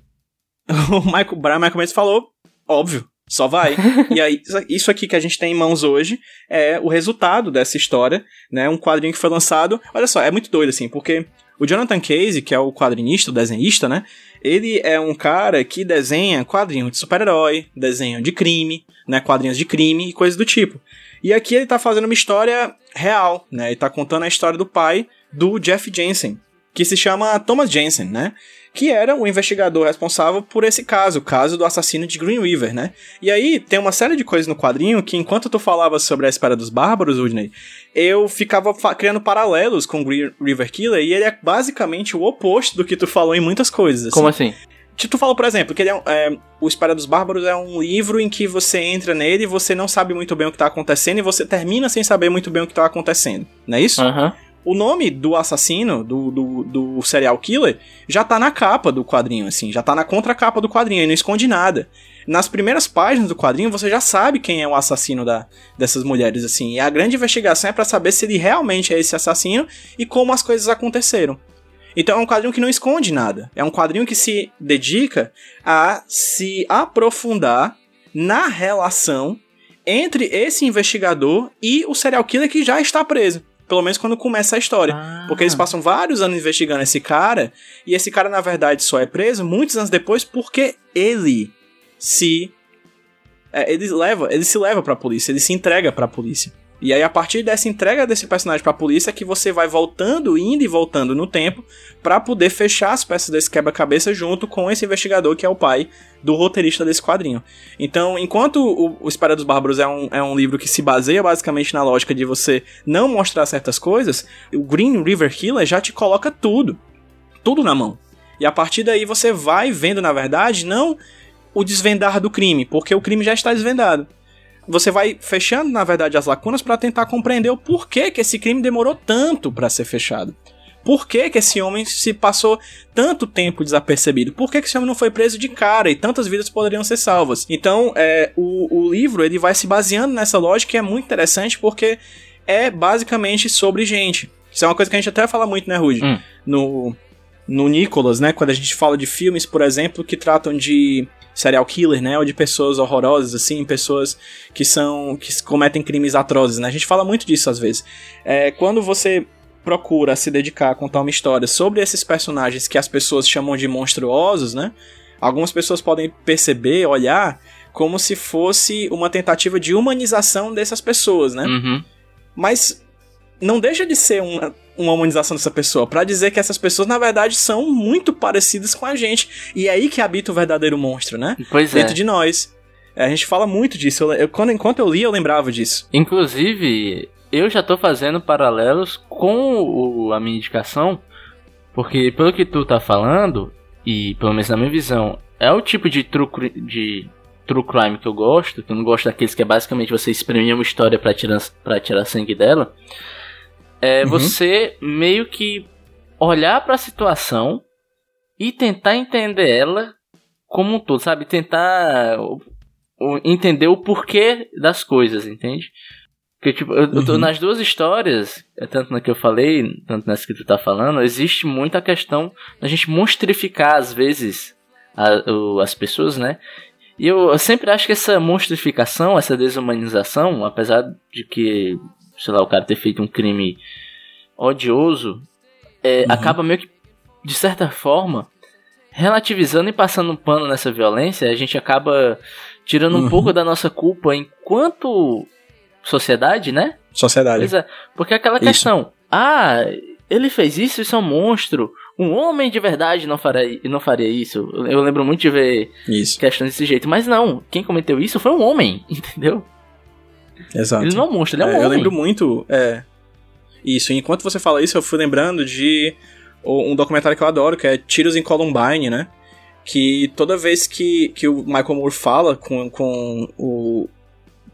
Speaker 2: [LAUGHS] o Michael, Brian Michael Mendes falou, óbvio, só vai. [LAUGHS] e aí, isso aqui que a gente tem em mãos hoje é o resultado dessa história, né? Um quadrinho que foi lançado. Olha só, é muito doido assim, porque o Jonathan Casey, que é o quadrinista, o desenhista, né? Ele é um cara que desenha quadrinhos de super-herói, desenho de crime, né? Quadrinhos de crime e coisas do tipo. E aqui ele tá fazendo uma história real, né? Ele tá contando a história do pai do Jeff Jensen, que se chama Thomas Jensen, né? Que era o investigador responsável por esse caso, o caso do assassino de Green River, né? E aí tem uma série de coisas no quadrinho que, enquanto tu falava sobre a espera dos bárbaros, Udney, eu ficava criando paralelos com Green River Killer e ele é basicamente o oposto do que tu falou em muitas coisas. Assim.
Speaker 3: Como assim?
Speaker 2: Tu falou, por exemplo, que ele é, é, O Espera dos Bárbaros é um livro em que você entra nele e você não sabe muito bem o que tá acontecendo e você termina sem saber muito bem o que tá acontecendo. Não é isso?
Speaker 3: Aham.
Speaker 2: O nome do assassino, do, do, do serial killer, já tá na capa do quadrinho, assim, já tá na contracapa do quadrinho e não esconde nada. Nas primeiras páginas do quadrinho, você já sabe quem é o assassino da, dessas mulheres, assim. E a grande investigação é para saber se ele realmente é esse assassino e como as coisas aconteceram. Então é um quadrinho que não esconde nada. É um quadrinho que se dedica a se aprofundar na relação entre esse investigador e o serial killer que já está preso. Pelo menos quando começa a história.
Speaker 3: Ah.
Speaker 2: Porque eles passam vários anos investigando esse cara, e esse cara, na verdade, só é preso muitos anos depois porque ele se. é, ele, leva, ele se leva pra polícia, ele se entrega pra polícia. E aí, a partir dessa entrega desse personagem pra polícia, é que você vai voltando, indo e voltando no tempo, pra poder fechar as peças desse quebra-cabeça junto com esse investigador que é o pai do roteirista desse quadrinho. Então, enquanto o, o Espera dos Bárbaros é um, é um livro que se baseia basicamente na lógica de você não mostrar certas coisas, o Green River Killer já te coloca tudo. Tudo na mão. E a partir daí você vai vendo, na verdade, não o desvendar do crime, porque o crime já está desvendado. Você vai fechando, na verdade, as lacunas para tentar compreender o porquê que esse crime demorou tanto para ser fechado. Por que, que esse homem se passou tanto tempo desapercebido? Por que, que esse homem não foi preso de cara e tantas vidas poderiam ser salvas? Então, é, o, o livro ele vai se baseando nessa lógica que é muito interessante porque é basicamente sobre gente. Isso é uma coisa que a gente até fala muito, né, Rude?
Speaker 3: Hum.
Speaker 2: No, no Nicholas, né? Quando a gente fala de filmes, por exemplo, que tratam de serial killer, né? Ou de pessoas horrorosas, assim, pessoas que são. que cometem crimes atrozes, né? A gente fala muito disso às vezes. É, quando você procura se dedicar a contar uma história sobre esses personagens que as pessoas chamam de monstruosos, né? Algumas pessoas podem perceber, olhar, como se fosse uma tentativa de humanização dessas pessoas, né?
Speaker 3: Uhum.
Speaker 2: Mas não deixa de ser uma, uma humanização dessa pessoa, pra dizer que essas pessoas, na verdade, são muito parecidas com a gente. E é aí que habita o verdadeiro monstro, né?
Speaker 3: Pois é.
Speaker 2: Dentro de nós. É, a gente fala muito disso. Eu, eu- quando, enquanto eu li, eu lembrava disso.
Speaker 3: Inclusive, eu já tô fazendo paralelos com o- a minha indicação, porque pelo que tu tá falando, e pelo menos na minha visão, é o tipo de true, cri- de true crime que eu gosto, que eu não gosto daqueles que é basicamente você exprimir uma história pra tirar, pra tirar sangue dela, é
Speaker 2: Uhum.
Speaker 3: você meio que olhar pra situação e tentar entender ela como um todo, sabe? Tentar entender o porquê das coisas, entende? Porque, tipo, eu,
Speaker 2: Uhum.
Speaker 3: nas duas histórias, é tanto na que eu falei, tanto nessa que tu tá falando, existe muita questão da gente monstrificar, às vezes, a- o- as pessoas, né? E eu, eu sempre acho que essa monstrificação, essa desumanização, apesar de que, sei lá, o cara ter feito um crime odioso, é,
Speaker 2: Uhum.
Speaker 3: acaba meio que, de certa forma, relativizando e passando um pano nessa violência, a gente acaba tirando um
Speaker 2: Uhum.
Speaker 3: pouco da nossa culpa enquanto sociedade, né?
Speaker 2: Sociedade.
Speaker 3: Pois é, porque aquela
Speaker 2: Isso.
Speaker 3: questão, ah, ele fez isso, isso é um monstro. Um homem de verdade não faria, não faria isso. Eu- Eu lembro muito de ver
Speaker 2: Isso,
Speaker 3: questões desse jeito, mas não, quem cometeu isso foi um homem, [LAUGHS] entendeu?
Speaker 2: Exato.
Speaker 3: Ele não é um monstro, ele é um
Speaker 2: É, eu
Speaker 3: homem.
Speaker 2: lembro muito. É. Isso, enquanto você fala isso, eu fui lembrando de um documentário que eu adoro, que é Tiros em Columbine, né? Que toda vez que, que o Michael Moore fala com, com o.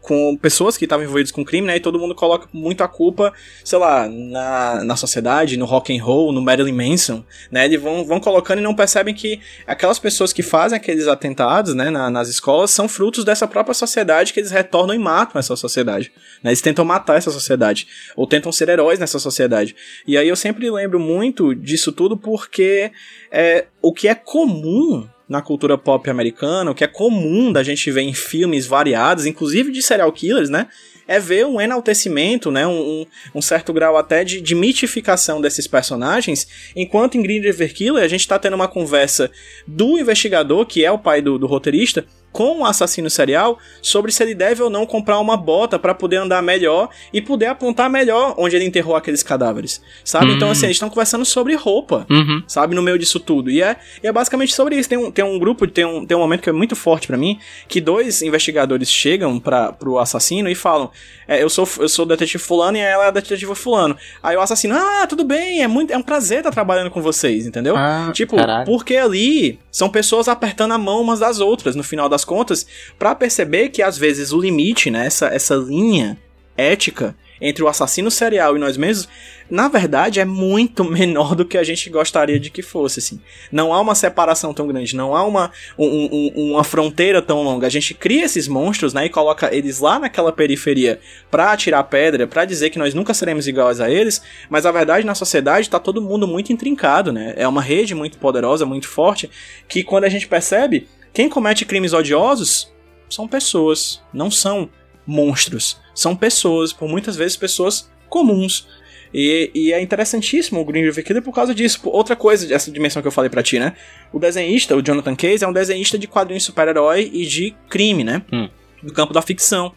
Speaker 2: Com pessoas que estavam envolvidas com crime, né? E todo mundo coloca muito a culpa, sei lá, na, na sociedade, no rock and roll, no Marilyn Manson, né? Eles vão, vão colocando e não percebem que aquelas pessoas que fazem aqueles atentados, né, na- nas escolas, são frutos dessa própria sociedade que eles retornam e matam essa sociedade. Né? Eles tentam matar essa sociedade. Ou tentam ser heróis nessa sociedade. E aí eu sempre lembro muito disso tudo porque é, o que é comum na cultura pop americana, o que é comum da gente ver em filmes variados, inclusive de serial killers, né? É ver um enaltecimento, né? Um, um- certo grau até de, de mitificação desses personagens, enquanto em Green River Killer a gente tá tendo uma conversa do investigador, que é o pai do, do roteirista, com o assassino serial sobre se ele deve ou não comprar uma bota para poder andar melhor e poder apontar melhor onde ele enterrou aqueles cadáveres, sabe? Então, assim, eles estão conversando sobre roupa,
Speaker 3: Uhum.
Speaker 2: sabe? No meio disso tudo. E é, é basicamente sobre isso. Tem um, tem um grupo, tem um, tem um momento que é muito forte pra mim, que dois investigadores chegam para pro assassino e falam: é, eu, sou, eu sou o detetive fulano e ela é a detetive fulano. Aí o assassino, ah, tudo bem, é, muito, é um prazer estar trabalhando com vocês, entendeu?
Speaker 3: Ah,
Speaker 2: Tipo,
Speaker 3: caralho.
Speaker 2: porque ali são pessoas apertando a mão umas das outras, no final das contas, pra perceber que às vezes o limite, né, essa, essa linha ética entre o assassino serial e nós mesmos, na verdade é muito [LAUGHS] menor do que a gente gostaria de que fosse, assim. Não há uma separação tão grande, não há uma, um- um- uma fronteira tão longa. A gente cria esses monstros, né, e coloca eles lá naquela periferia pra atirar pedra, pra dizer que nós nunca seremos iguais a eles, mas a verdade na sociedade tá todo mundo muito intrincado, né? É uma rede muito poderosa, muito forte, que quando a gente percebe, quem comete crimes odiosos são pessoas, não são monstros. São pessoas, por muitas vezes pessoas comuns. E, e é interessantíssimo o Green River Killer por causa disso. Outra coisa, essa dimensão que eu falei pra ti, né? O desenhista, o Jonathan Case, é um desenhista de quadrinhos super-herói e de crime, né?
Speaker 3: Hum.
Speaker 2: Do campo da ficção.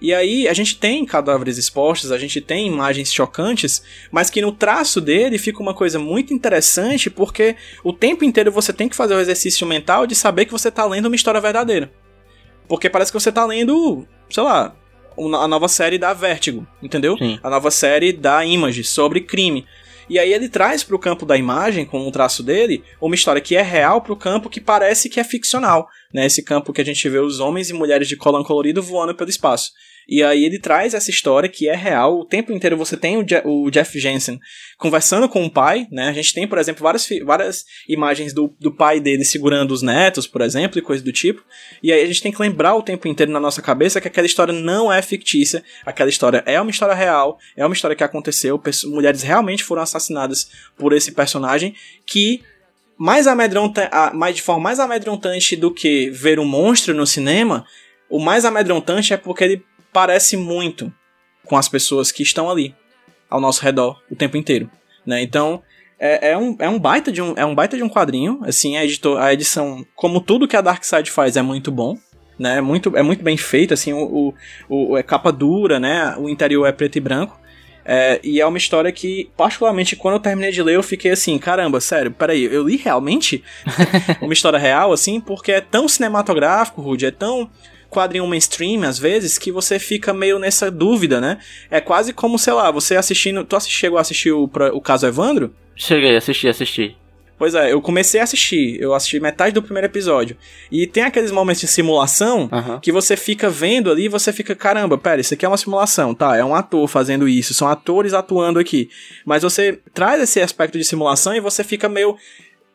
Speaker 2: E aí a gente tem cadáveres expostos, a gente tem imagens chocantes, mas que no traço dele fica uma coisa muito interessante, porque o tempo inteiro você tem que fazer o exercício mental de saber que você tá lendo uma história verdadeira. Porque parece que você tá lendo, sei lá, a nova série da Vertigo, entendeu?
Speaker 3: Sim.
Speaker 2: A nova série da Image sobre crime. E aí ele traz pro campo da imagem, com o traço dele, uma história que é real pro campo que parece que é ficcional, né? Esse campo que a gente vê os homens e mulheres de colã colorido voando pelo espaço. E aí ele traz essa história que é real. O tempo inteiro você tem o, Je- o Jeff Jensen conversando com o pai, né? A gente tem, por exemplo, várias, várias imagens do, do pai dele segurando os netos, por exemplo, e coisa do tipo. E aí a gente tem que lembrar o tempo inteiro na nossa cabeça que aquela história não é fictícia, aquela história é uma história real, é uma história que aconteceu, mulheres realmente foram assassinadas por esse personagem que mais amedronta, a- mais de forma mais amedrontante do que ver um monstro no cinema, o mais amedrontante é porque ele parece muito com as pessoas que estão ali ao nosso redor o tempo inteiro, né? Então é, é um, é um baita de um é um baita de um quadrinho, assim a, editor, a edição, como tudo que a Dark Side faz é muito bom, né? É muito é muito bem feito, assim o, o, o é capa dura, né? O interior é preto e branco. É, e é uma história que, particularmente, quando eu terminei de ler, eu fiquei assim, caramba, sério, peraí, eu li realmente [LAUGHS] uma história real, assim, porque é tão cinematográfico, Rude, é tão quadrinho mainstream, às vezes, que você fica meio nessa dúvida, né? É quase como, sei lá, você assistindo. Tu assi- chegou a assistir o, o caso Evandro?
Speaker 3: Cheguei, assisti, assisti.
Speaker 2: Pois é, eu comecei a assistir, eu assisti metade do primeiro episódio. E tem aqueles momentos de simulação
Speaker 3: Aham.
Speaker 2: que você fica vendo ali e você fica, caramba, pera, isso aqui é uma simulação, tá? É um ator fazendo isso, são atores atuando aqui. Mas você traz esse aspecto de simulação e você fica meio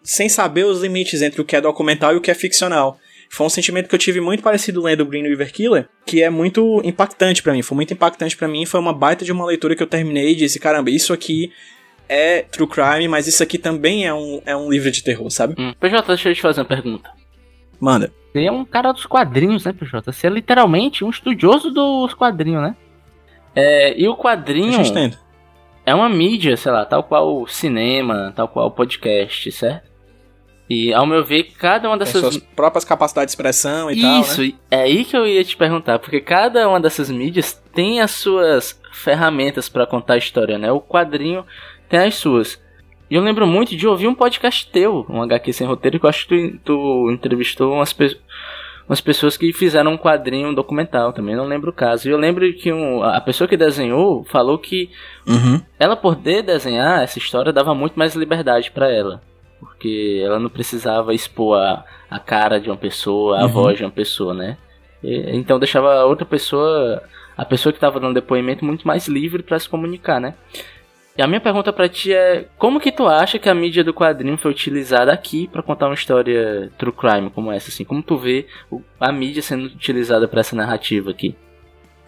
Speaker 2: sem saber os limites entre o que é documental e o que é ficcional. Foi um sentimento que eu tive muito parecido lendo Green River Killer, que é muito impactante pra mim. Foi muito impactante pra mim, foi uma baita de uma leitura que eu terminei e disse, caramba, isso aqui é true crime, mas isso aqui também é um, é um livro de terror, sabe?
Speaker 3: Hum. PJ, deixa eu te fazer uma pergunta.
Speaker 2: Manda.
Speaker 4: Você é um cara dos quadrinhos, né, PJ? Você é literalmente um estudioso dos quadrinhos, né?
Speaker 3: É, e o
Speaker 2: A
Speaker 3: quadrinho é uma mídia, sei lá, tal qual o cinema, tal qual o podcast, certo? E ao meu ver, cada uma
Speaker 2: Tem
Speaker 3: dessas.
Speaker 2: suas próprias capacidades de expressão e tal,
Speaker 3: Isso,
Speaker 2: né?
Speaker 3: é aí que eu ia te perguntar, porque cada uma dessas mídias tem as suas ferramentas pra contar a história, né? O quadrinho tem as suas. E eu lembro muito de ouvir um podcast teu, um HQ sem roteiro, que eu acho que tu, tu entrevistou umas, pe umas pessoas que fizeram um quadrinho um documental também, não lembro o caso. E eu lembro que um, a pessoa que desenhou falou que
Speaker 2: Uhum.
Speaker 3: ela poder desenhar essa história dava muito mais liberdade pra ela. Porque ela não precisava expor a, a cara de uma pessoa, a
Speaker 2: Uhum.
Speaker 3: voz de uma pessoa, né? E- então deixava a outra pessoa, a pessoa que estava dando depoimento, muito mais livre pra se comunicar, né? E a minha pergunta pra ti é: como que tu acha que a mídia do quadrinho foi utilizada aqui pra contar uma história true crime como essa? Assim, como tu vê a mídia sendo utilizada pra essa narrativa aqui?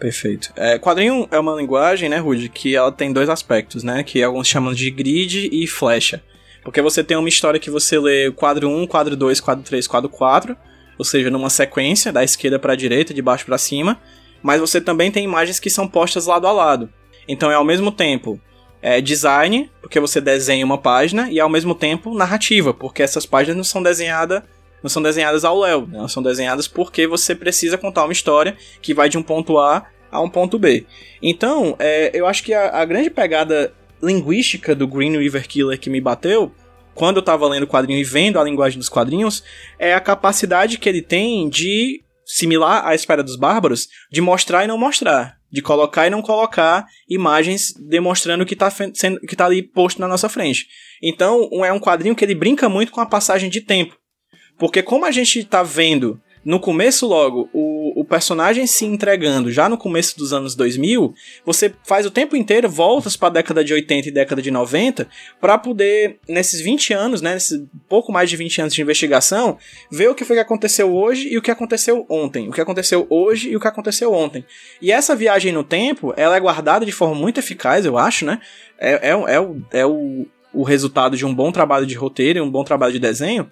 Speaker 2: Perfeito. É, quadrinho é uma linguagem, né, Rude, que ela tem dois aspectos, né? Que alguns chamam de grid e flecha. Porque você tem uma história que você lê quadro 1, quadro 2, quadro 3, quadro 4, ou seja, numa sequência, da esquerda para a direita, de baixo para cima, mas você também tem imagens que são postas lado a lado. Então é ao mesmo tempo é, design, porque você desenha uma página, e ao mesmo tempo narrativa, porque essas páginas não são desenhadas não são desenhadas ao léu, né? elas são desenhadas porque você precisa contar uma história que vai de um ponto A a um ponto B. Então, é, eu acho que a, a grande pegada linguística do Green River Killer que me bateu quando eu tava lendo o quadrinho e vendo a linguagem dos quadrinhos, é a capacidade que ele tem de, similar à Espera dos Bárbaros, de mostrar e não mostrar. De colocar e não colocar imagens demonstrando o que tá, sendo, que tá ali posto na nossa frente. Então, é um quadrinho que ele brinca muito com a passagem de tempo. Porque como a gente tá vendo no começo logo, o, o personagem se entregando já no começo dos anos 2000, você faz o tempo inteiro voltas para a década de 80 e década de 90 para poder, nesses 20 anos, né, nesses pouco mais de 20 anos de investigação, ver o que foi que aconteceu hoje e o que aconteceu ontem, o que aconteceu hoje e o que aconteceu ontem. E essa viagem no tempo, ela é guardada de forma muito eficaz, eu acho, né? É, é, é, o, é o, o resultado de um bom trabalho de roteiro e um bom trabalho de desenho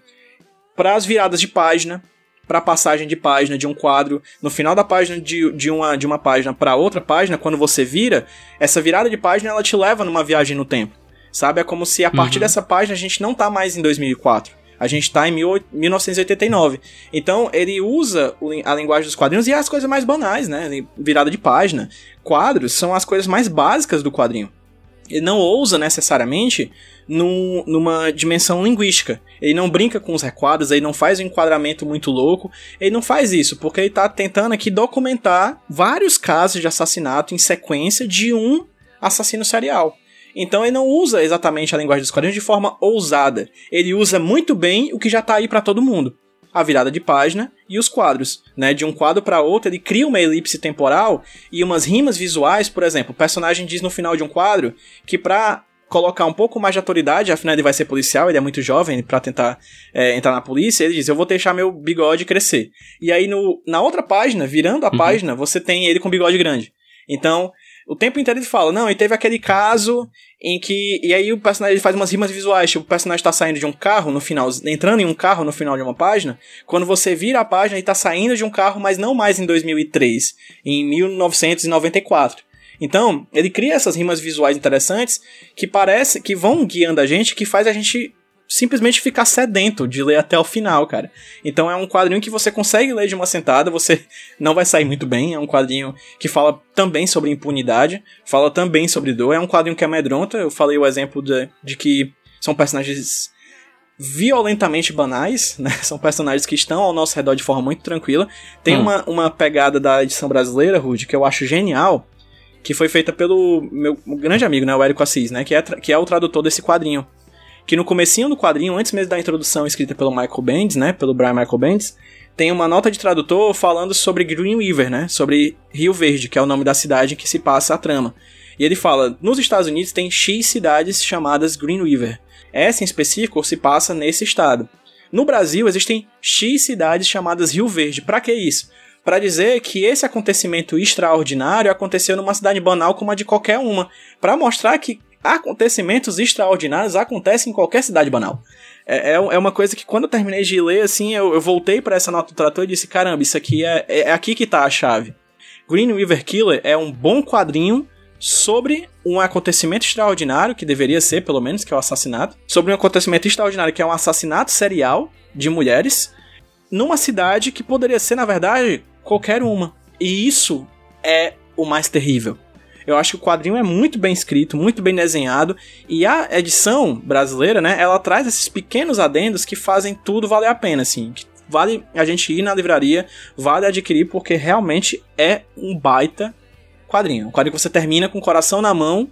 Speaker 2: para as viradas de página, para passagem de página de um quadro no final da página de, de, uma, de uma página para outra página, quando você vira, essa virada de página ela te leva numa viagem no tempo. Sabe? É como se a partir uhum. dessa página a gente não tá mais em 2004. A gente tá em 1989. Então, ele usa a linguagem dos quadrinhos e as coisas mais banais, né? Virada de página. Quadros são as coisas mais básicas do quadrinho. Ele não ousa necessariamente num, numa dimensão linguística. Ele não brinca com os requadros, ele não faz um enquadramento muito louco. Ele não faz isso, porque ele está tentando aqui documentar vários casos de assassinato em sequência de um assassino serial. Então ele não usa exatamente a linguagem dos quadrinhos de forma ousada. Ele usa muito bem o que já está aí para todo mundo. A virada de página e os quadros, né? De um quadro para outro, ele cria uma elipse temporal e umas rimas visuais, por exemplo. O personagem diz no final de um quadro que para colocar um pouco mais de autoridade, afinal ele vai ser policial, ele é muito jovem para tentar é, entrar na polícia, ele diz, eu vou deixar meu bigode crescer. E aí no, na outra página, virando a uhum. página, você tem ele com bigode grande. Então, o tempo inteiro ele fala, não, e teve aquele caso em que. E aí o personagem faz umas rimas visuais, tipo, o personagem tá saindo de um carro no final, entrando em um carro no final de uma página. Quando você vira a página, ele tá saindo de um carro, mas não mais em 2003, em 1994. Então, ele cria essas rimas visuais interessantes que parece que vão guiando a gente, que faz a gente simplesmente ficar sedento de ler até o final, cara. Então é um quadrinho que você consegue ler de uma sentada, você [LAUGHS] não vai sair muito bem. É um quadrinho que fala também sobre impunidade, fala também sobre dor. É um quadrinho que é amedronta. Eu falei o exemplo de, de que são personagens violentamente banais, [LAUGHS] né? São personagens que estão ao nosso redor de forma muito tranquila. Tem hum. uma, uma pegada da edição brasileira, Rude, que eu acho genial, que foi feita pelo meu grande amigo, né, o Érico Assis, né, que é, que é o tradutor desse quadrinho. Que no comecinho do quadrinho, antes mesmo da introdução escrita pelo Michael Bendis, né, pelo Brian Michael Bendis, tem uma nota de tradutor falando sobre Green River, né, sobre Rio Verde, que é o nome da cidade em que se passa a trama. E ele fala, nos Estados Unidos tem X cidades chamadas Green River. Essa em específico se passa nesse estado. No Brasil existem X cidades chamadas Rio Verde. Para que isso? para dizer que esse acontecimento extraordinário aconteceu numa cidade banal como a de qualquer uma, para mostrar que acontecimentos extraordinários acontecem em qualquer cidade banal. É, é, é uma coisa que quando eu terminei de ler, assim, eu, eu voltei para essa nota do trator e disse: caramba, isso aqui é, é, é aqui que tá a chave. Green River Killer é um bom quadrinho sobre um acontecimento extraordinário, que deveria ser, pelo menos, que é o assassinato. Sobre um acontecimento extraordinário, que é um assassinato serial de mulheres, numa cidade que poderia ser, na verdade, qualquer uma. E isso é o mais terrível. Eu acho que o quadrinho é muito bem escrito, muito bem desenhado, e a edição brasileira, né, ela traz esses pequenos adendos que fazem tudo valer a pena, assim. Vale a gente ir na livraria, vale adquirir, porque realmente é um baita quadrinho. Um quadrinho que você termina com o coração na mão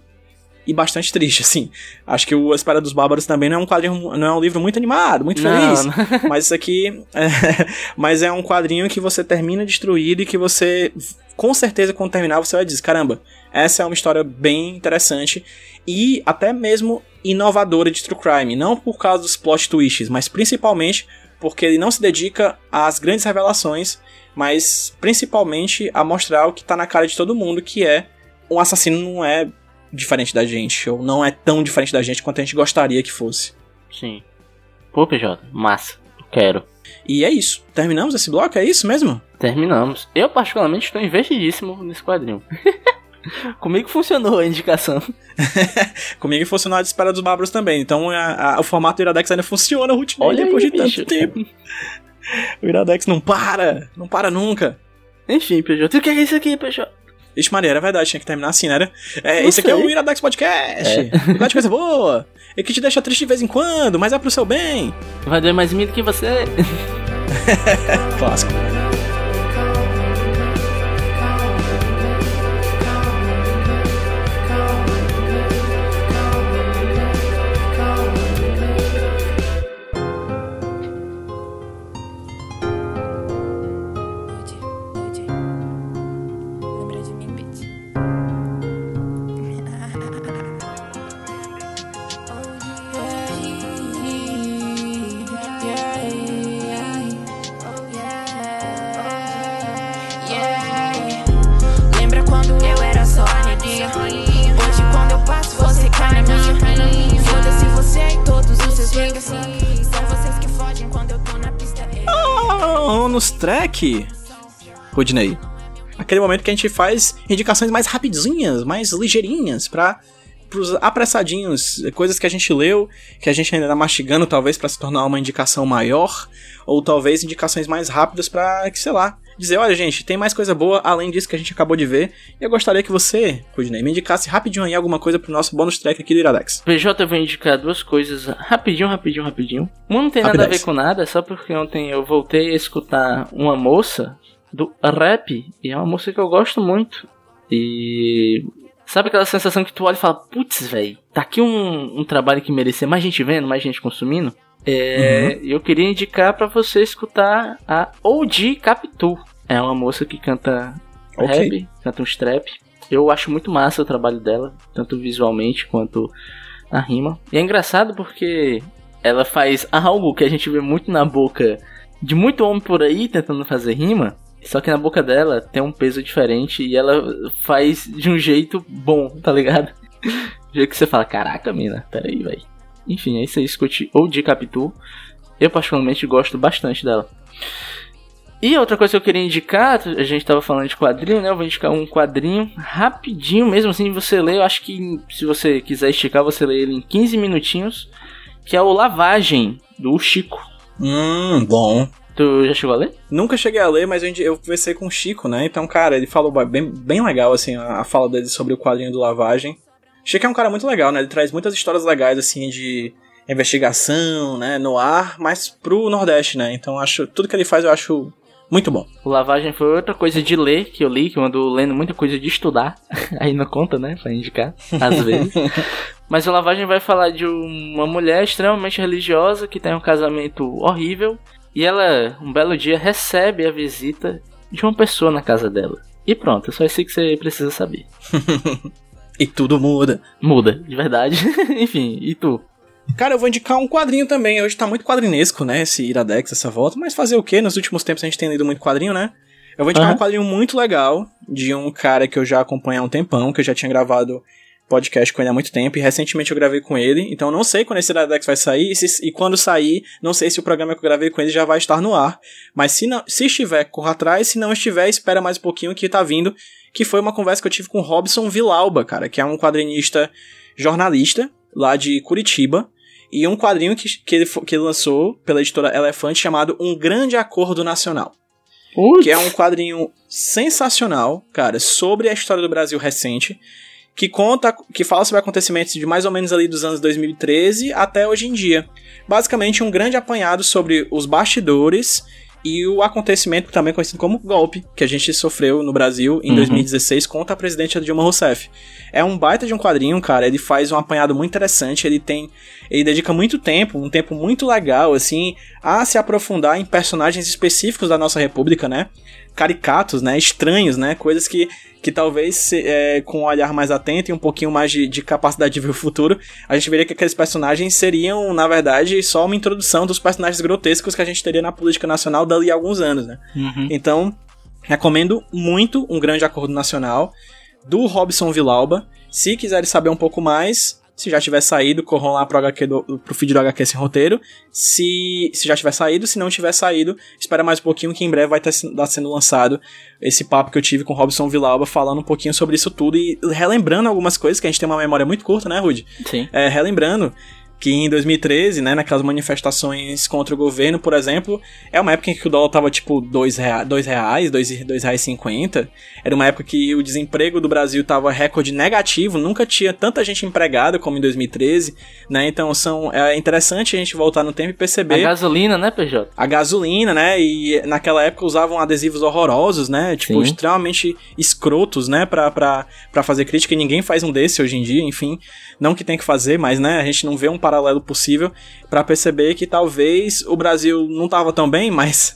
Speaker 2: e bastante triste, assim. Acho que o A Espera dos Bárbaros também não é um quadrinho, não é um livro muito animado, muito feliz. Não, não. [LAUGHS] Mas isso aqui. É, [LAUGHS] mas é um quadrinho que você termina destruído e que você. Com certeza, quando terminar, você vai dizer: caramba, essa é uma história bem interessante e até mesmo inovadora de True Crime. Não por causa dos plot twists, mas principalmente porque ele não se dedica às grandes revelações, mas principalmente a mostrar o que tá na cara de todo mundo, que é um assassino não é diferente da gente, ou não é tão diferente da gente quanto a gente gostaria que fosse.
Speaker 4: Sim. Pô, PJ, massa. Quero.
Speaker 2: E é isso. Terminamos esse bloco? É isso mesmo?
Speaker 4: Terminamos. Eu, particularmente, estou investidíssimo nesse quadrinho. [LAUGHS] Comigo funcionou a indicação. [LAUGHS]
Speaker 2: Comigo funcionou a Dispara dos Bárbaros também. Então a, a, o formato Iradex ainda funciona, Ruth,
Speaker 4: Olha
Speaker 2: depois
Speaker 4: aí,
Speaker 2: de tanto tempo. [LAUGHS] O Iradex não para, não para nunca.
Speaker 3: Enfim, PJ, o que é isso aqui, PJ?
Speaker 2: Ixi, Maria, era verdade, tinha que terminar assim, né? É, esse aqui é o Iradex Podcast. [LAUGHS] Lugar de coisa boa. E que te deixa triste de vez em quando, mas é pro seu bem.
Speaker 3: Vai doer mais em mim do que você. [LAUGHS]
Speaker 2: Clássico. Oh, nos track, Rudney. Aquele momento que a gente faz indicações mais rapidinhas, mais ligeirinhas, pra pros apressadinhos, coisas que a gente leu, que a gente ainda tá mastigando, talvez, pra se tornar uma indicação maior, ou talvez indicações mais rápidas pra, que sei lá, dizer, olha gente, tem mais coisa boa além disso que a gente acabou de ver, e eu gostaria que você, Rudney, me indicasse rapidinho aí alguma coisa pro nosso bônus track aqui do Iradex.
Speaker 3: PJ eu vou indicar duas coisas rapidinho, rapidinho, rapidinho. Uma não tem nada a ver com nada, é só porque ontem eu voltei a escutar uma moça do rap, e é uma moça que eu gosto muito. E sabe aquela sensação que tu olha e fala, putz, velho, tá aqui um, um trabalho que merecia mais gente vendo, mais gente consumindo? É, Eu queria indicar pra você escutar a OG Capitu. É uma moça que canta
Speaker 2: Ok.
Speaker 3: rap, canta um strap. Eu acho muito massa o trabalho dela, tanto visualmente quanto a rima. E é engraçado porque ela faz algo que a gente vê muito na boca de muito homem por aí tentando fazer rima. Só que na boca dela tem um peso diferente e ela faz de um jeito bom, tá ligado? [LAUGHS] Do jeito que você fala, caraca, mina, peraí, velho. Enfim, é isso aí, escute ou de Capitu. Eu particularmente gosto bastante dela. E outra coisa que eu queria indicar, a gente tava falando de quadrinho, né? Eu vou indicar um quadrinho rapidinho, mesmo assim você lê. Eu acho que se você quiser esticar, você lê ele em 15 minutinhos. Que é o Lavagem, do Chico.
Speaker 2: Hum, bom.
Speaker 3: Tu já chegou a ler?
Speaker 2: Nunca cheguei a ler, mas eu, eu conversei com o Chico, né? Então, cara, ele falou bem, bem legal, assim, a, a fala dele sobre o quadrinho do Lavagem. Chico é um cara muito legal, né? Ele traz muitas histórias legais, assim, de investigação, né? No ar, mas pro Nordeste, né? Então, acho tudo que ele faz eu acho muito bom.
Speaker 3: O Lavagem foi outra coisa de ler que eu li, que eu ando lendo muita coisa de estudar. [LAUGHS] Aí não conta, né? Pra indicar, às vezes. [LAUGHS] Mas o Lavagem vai falar de uma mulher extremamente religiosa que tem um casamento horrível. E ela, um belo dia, recebe a visita de uma pessoa na casa dela. E pronto, é só isso que você precisa saber. [LAUGHS]
Speaker 2: E tudo muda.
Speaker 3: Muda, de verdade. [LAUGHS] Enfim, e tu?
Speaker 2: Cara, eu vou indicar um quadrinho também. Hoje tá muito quadrinesco, né? Esse Iradex, essa volta. Mas fazer o quê? Nos últimos tempos a gente tem lido muito quadrinho, né? Eu vou indicar
Speaker 3: Aham.
Speaker 2: um quadrinho muito legal de um cara que eu já acompanho há um tempão, que eu já tinha gravado podcast com ele há muito tempo, e recentemente eu gravei com ele, então eu não sei quando esse Iradex vai sair, e, se- e quando sair, não sei se o programa que eu gravei com ele já vai estar no ar, mas se, não, se estiver, corra atrás, se não estiver, espera mais um pouquinho que tá vindo, que foi uma conversa que eu tive com o Robson Vilauba, cara, que é um quadrinista jornalista, lá de Curitiba, e um quadrinho que, que, ele, que ele lançou pela editora Elefante chamado Um Grande Acordo Nacional que é um quadrinho sensacional, cara, sobre a história do Brasil recente, que conta, que fala sobre acontecimentos de mais ou menos ali dos anos 2013 até hoje em dia. Basicamente um grande apanhado sobre os bastidores e o acontecimento também conhecido como golpe, que a gente sofreu no Brasil em
Speaker 3: Uhum.
Speaker 2: 2016 contra a presidente Dilma Rousseff. É um baita de um quadrinho, cara, ele faz um apanhado muito interessante, ele tem ele dedica muito tempo, um tempo muito legal assim, a se aprofundar em personagens específicos da nossa república, né? Caricatos, né? Estranhos, né? Coisas que, que talvez, se- é, com um olhar mais atento e um pouquinho mais de, de capacidade de ver o futuro, a gente veria que aqueles personagens seriam, na verdade, só uma introdução dos personagens grotescos que a gente teria na política nacional dali a alguns anos, né?
Speaker 3: Uhum.
Speaker 2: Então, recomendo muito um grande acordo nacional do Robson Vilauba. Se quiserem saber um pouco mais, se já tiver saído, corram lá pro, HQ do, pro feed do HQ Sem Roteiro. Se, se já tiver saído, se não tiver saído, espera mais um pouquinho que em breve vai estar sendo lançado esse papo que eu tive com o Robson Vilauba falando um pouquinho sobre isso tudo e relembrando algumas coisas, que a gente tem uma memória muito curta, né, Rude?
Speaker 3: Sim.
Speaker 2: É, relembrando que em 2013, né, naquelas manifestações contra o governo, por exemplo, é uma época em que o dólar tava tipo 2 reais, dois reais, dois, reais 50. Era uma época que o desemprego do Brasil tava recorde negativo, nunca tinha tanta gente empregada como em 2013, né? Então são é interessante a gente voltar no tempo e
Speaker 3: A
Speaker 2: perceber
Speaker 3: gasolina, né, PJ?
Speaker 2: a gasolina, né? E naquela época usavam adesivos horrorosos, né? Tipo,
Speaker 3: Sim.
Speaker 2: extremamente escrotos, né? Pra, pra, pra fazer crítica. E ninguém faz um desse hoje em dia, enfim. Não que tem que fazer, mas, né? A gente não vê um paralelo possível pra perceber que talvez o Brasil não tava tão bem, mas.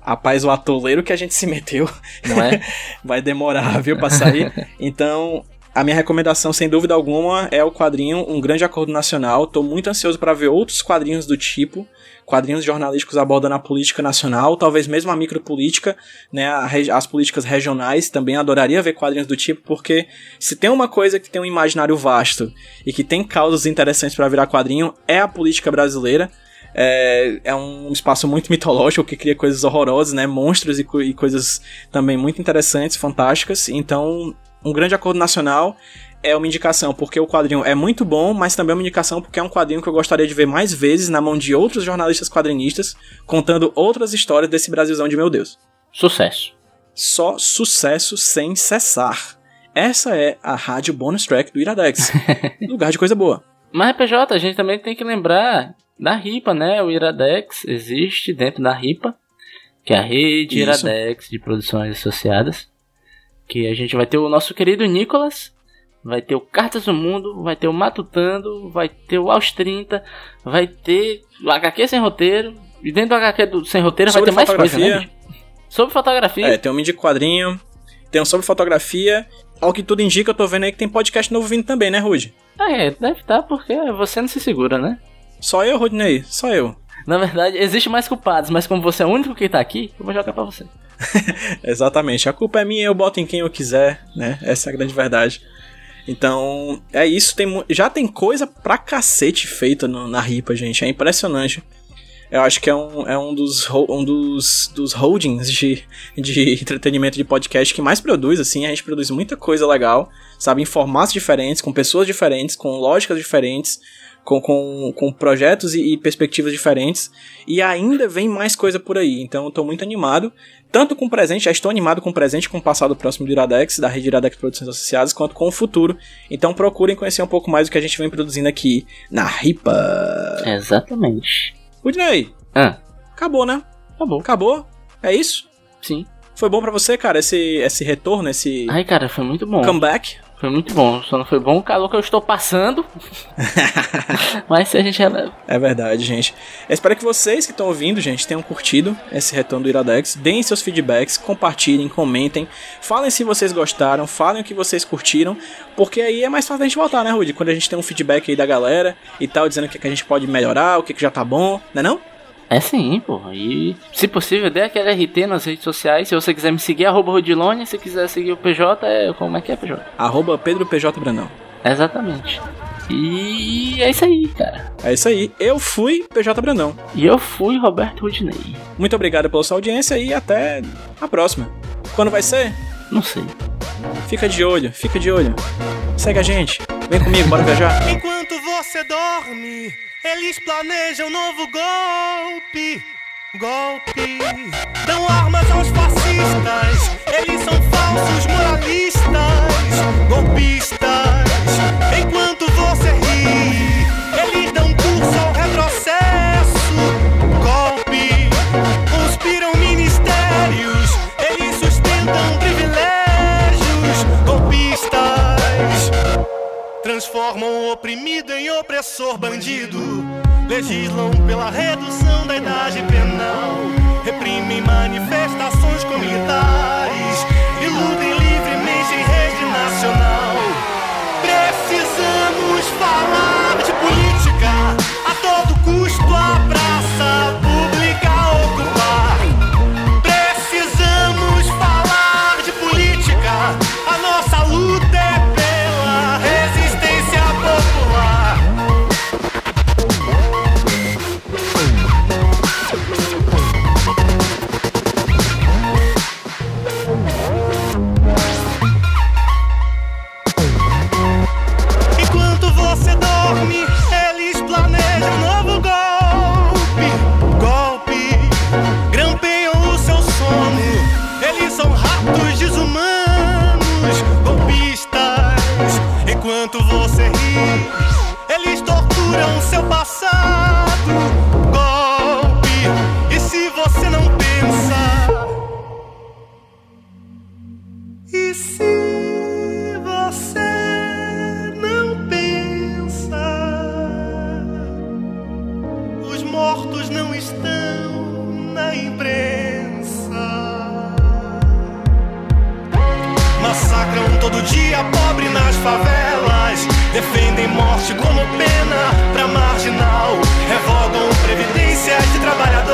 Speaker 2: Rapaz, o atoleiro que a gente se meteu
Speaker 3: Não é? [LAUGHS]
Speaker 2: vai demorar, viu, pra sair. [LAUGHS] Então, a minha recomendação, sem dúvida alguma, é o quadrinho Um Grande Acordo Nacional. Tô muito ansioso para ver outros quadrinhos do tipo, quadrinhos jornalísticos abordando a política nacional, talvez mesmo a micropolítica, né, as políticas regionais. Também adoraria ver quadrinhos do tipo, porque se tem uma coisa que tem um imaginário vasto e que tem causas interessantes para virar quadrinho, é a política brasileira. É, é um espaço muito mitológico que cria coisas horrorosas, né? Monstros e, e coisas também muito interessantes, fantásticas. Então, um grande acordo nacional é uma indicação porque o quadrinho é muito bom, mas também é uma indicação porque é um quadrinho que eu gostaria de ver mais vezes na mão de outros jornalistas quadrinistas, contando outras histórias desse Brasilzão de meu Deus.
Speaker 3: Sucesso.
Speaker 2: Só sucesso sem cessar. Essa é a rádio bonus track do Iradex. [LAUGHS] Lugar de coisa boa.
Speaker 3: Mas, PJ, a gente também tem que lembrar da RIPA, né? O Iradex existe dentro da RIPA, que é a rede
Speaker 2: Isso.
Speaker 3: Iradex de produções associadas. Que a gente vai ter o nosso querido Nicolas, vai ter o Cartas do Mundo, vai ter o Matutando, vai ter o Aos 30, vai ter o HQ sem roteiro. E dentro do HQ do sem roteiro
Speaker 2: Sobre
Speaker 3: vai ter mais coisa, né? Sobre fotografia.
Speaker 2: É, tem um de quadrinho, tem um sobre fotografia. Ao que tudo indica, eu tô vendo aí que tem podcast novo vindo também, né, Rude?
Speaker 3: Ah, é, deve estar porque você não se segura, né?
Speaker 2: Só eu, Rudney? Só eu.
Speaker 3: Na verdade, existe mais culpados, mas como você é o único que tá aqui, eu vou jogar pra você. [LAUGHS]
Speaker 2: Exatamente. A culpa é minha, eu boto em quem eu quiser, né? Essa é a grande verdade. Então, é isso. Tem, já tem coisa pra cacete feita no- na RIPA, gente. É impressionante. Eu acho que é um, é um, dos, um dos, dos holdings de, de entretenimento de podcast que mais produz, assim. A gente produz muita coisa legal, sabe? Em formatos diferentes, com pessoas diferentes, com lógicas diferentes, com, com, com projetos e, e perspectivas diferentes. E ainda vem mais coisa por aí. Então, eu tô muito animado tanto com o presente, já estou animado com o presente, com o passado próximo do Iradex, da rede Iradex Produções Associadas, quanto com o futuro. Então procurem conhecer um pouco mais do que a gente vem produzindo aqui na RIPA.
Speaker 3: Exatamente.
Speaker 2: Udney,
Speaker 3: Ah,
Speaker 2: acabou, né?
Speaker 3: acabou.
Speaker 2: Acabou? É isso?
Speaker 3: Sim.
Speaker 2: Foi bom pra você, cara, esse, esse retorno, esse
Speaker 3: Ai, cara, foi muito bom.
Speaker 2: comeback?
Speaker 3: Foi muito bom. Só não foi bom o calor que eu estou passando. [LAUGHS] Mas se a gente releva.
Speaker 2: É verdade, gente. Eu espero que vocês que estão ouvindo, gente, tenham curtido esse retorno do Iradex. Deem seus feedbacks, compartilhem, comentem. Falem se vocês gostaram, falem o que vocês curtiram. Porque aí é mais fácil a gente voltar, né, Rudy? Quando a gente tem um feedback aí da galera e tal, dizendo o que, que a gente pode melhorar, o que, que já tá bom, né não?
Speaker 3: É sim, pô. E se possível, dê aquele RT nas redes sociais. Se você quiser me seguir, arroba Rodilone. Se quiser seguir o PJ, é. Como é que é, PJ?
Speaker 2: Arroba Pedro PJ Brandão.
Speaker 3: Exatamente. E é isso aí, cara.
Speaker 2: É isso aí. Eu fui PJ Brandão.
Speaker 3: E eu fui Roberto Rudinei.
Speaker 2: Muito obrigado pela sua audiência e até a próxima. Quando vai ser?
Speaker 3: Não sei.
Speaker 2: Fica de olho, fica de olho. Segue a gente. Vem comigo, bora viajar.
Speaker 5: Enquanto você dorme, eles planejam novo golpe. Golpe. Dão armas aos fascistas. Eles são falsos moralistas. Golpistas. Opressor bandido. Legislam pela redução da idade penal. Reprimem manifestações comunitárias. Iludem livremente em rede nacional. Precisamos falar de política. A todo custo dia pobre nas favelas. Defendem morte como pena pra marginal. Revogam previdências de trabalhadores.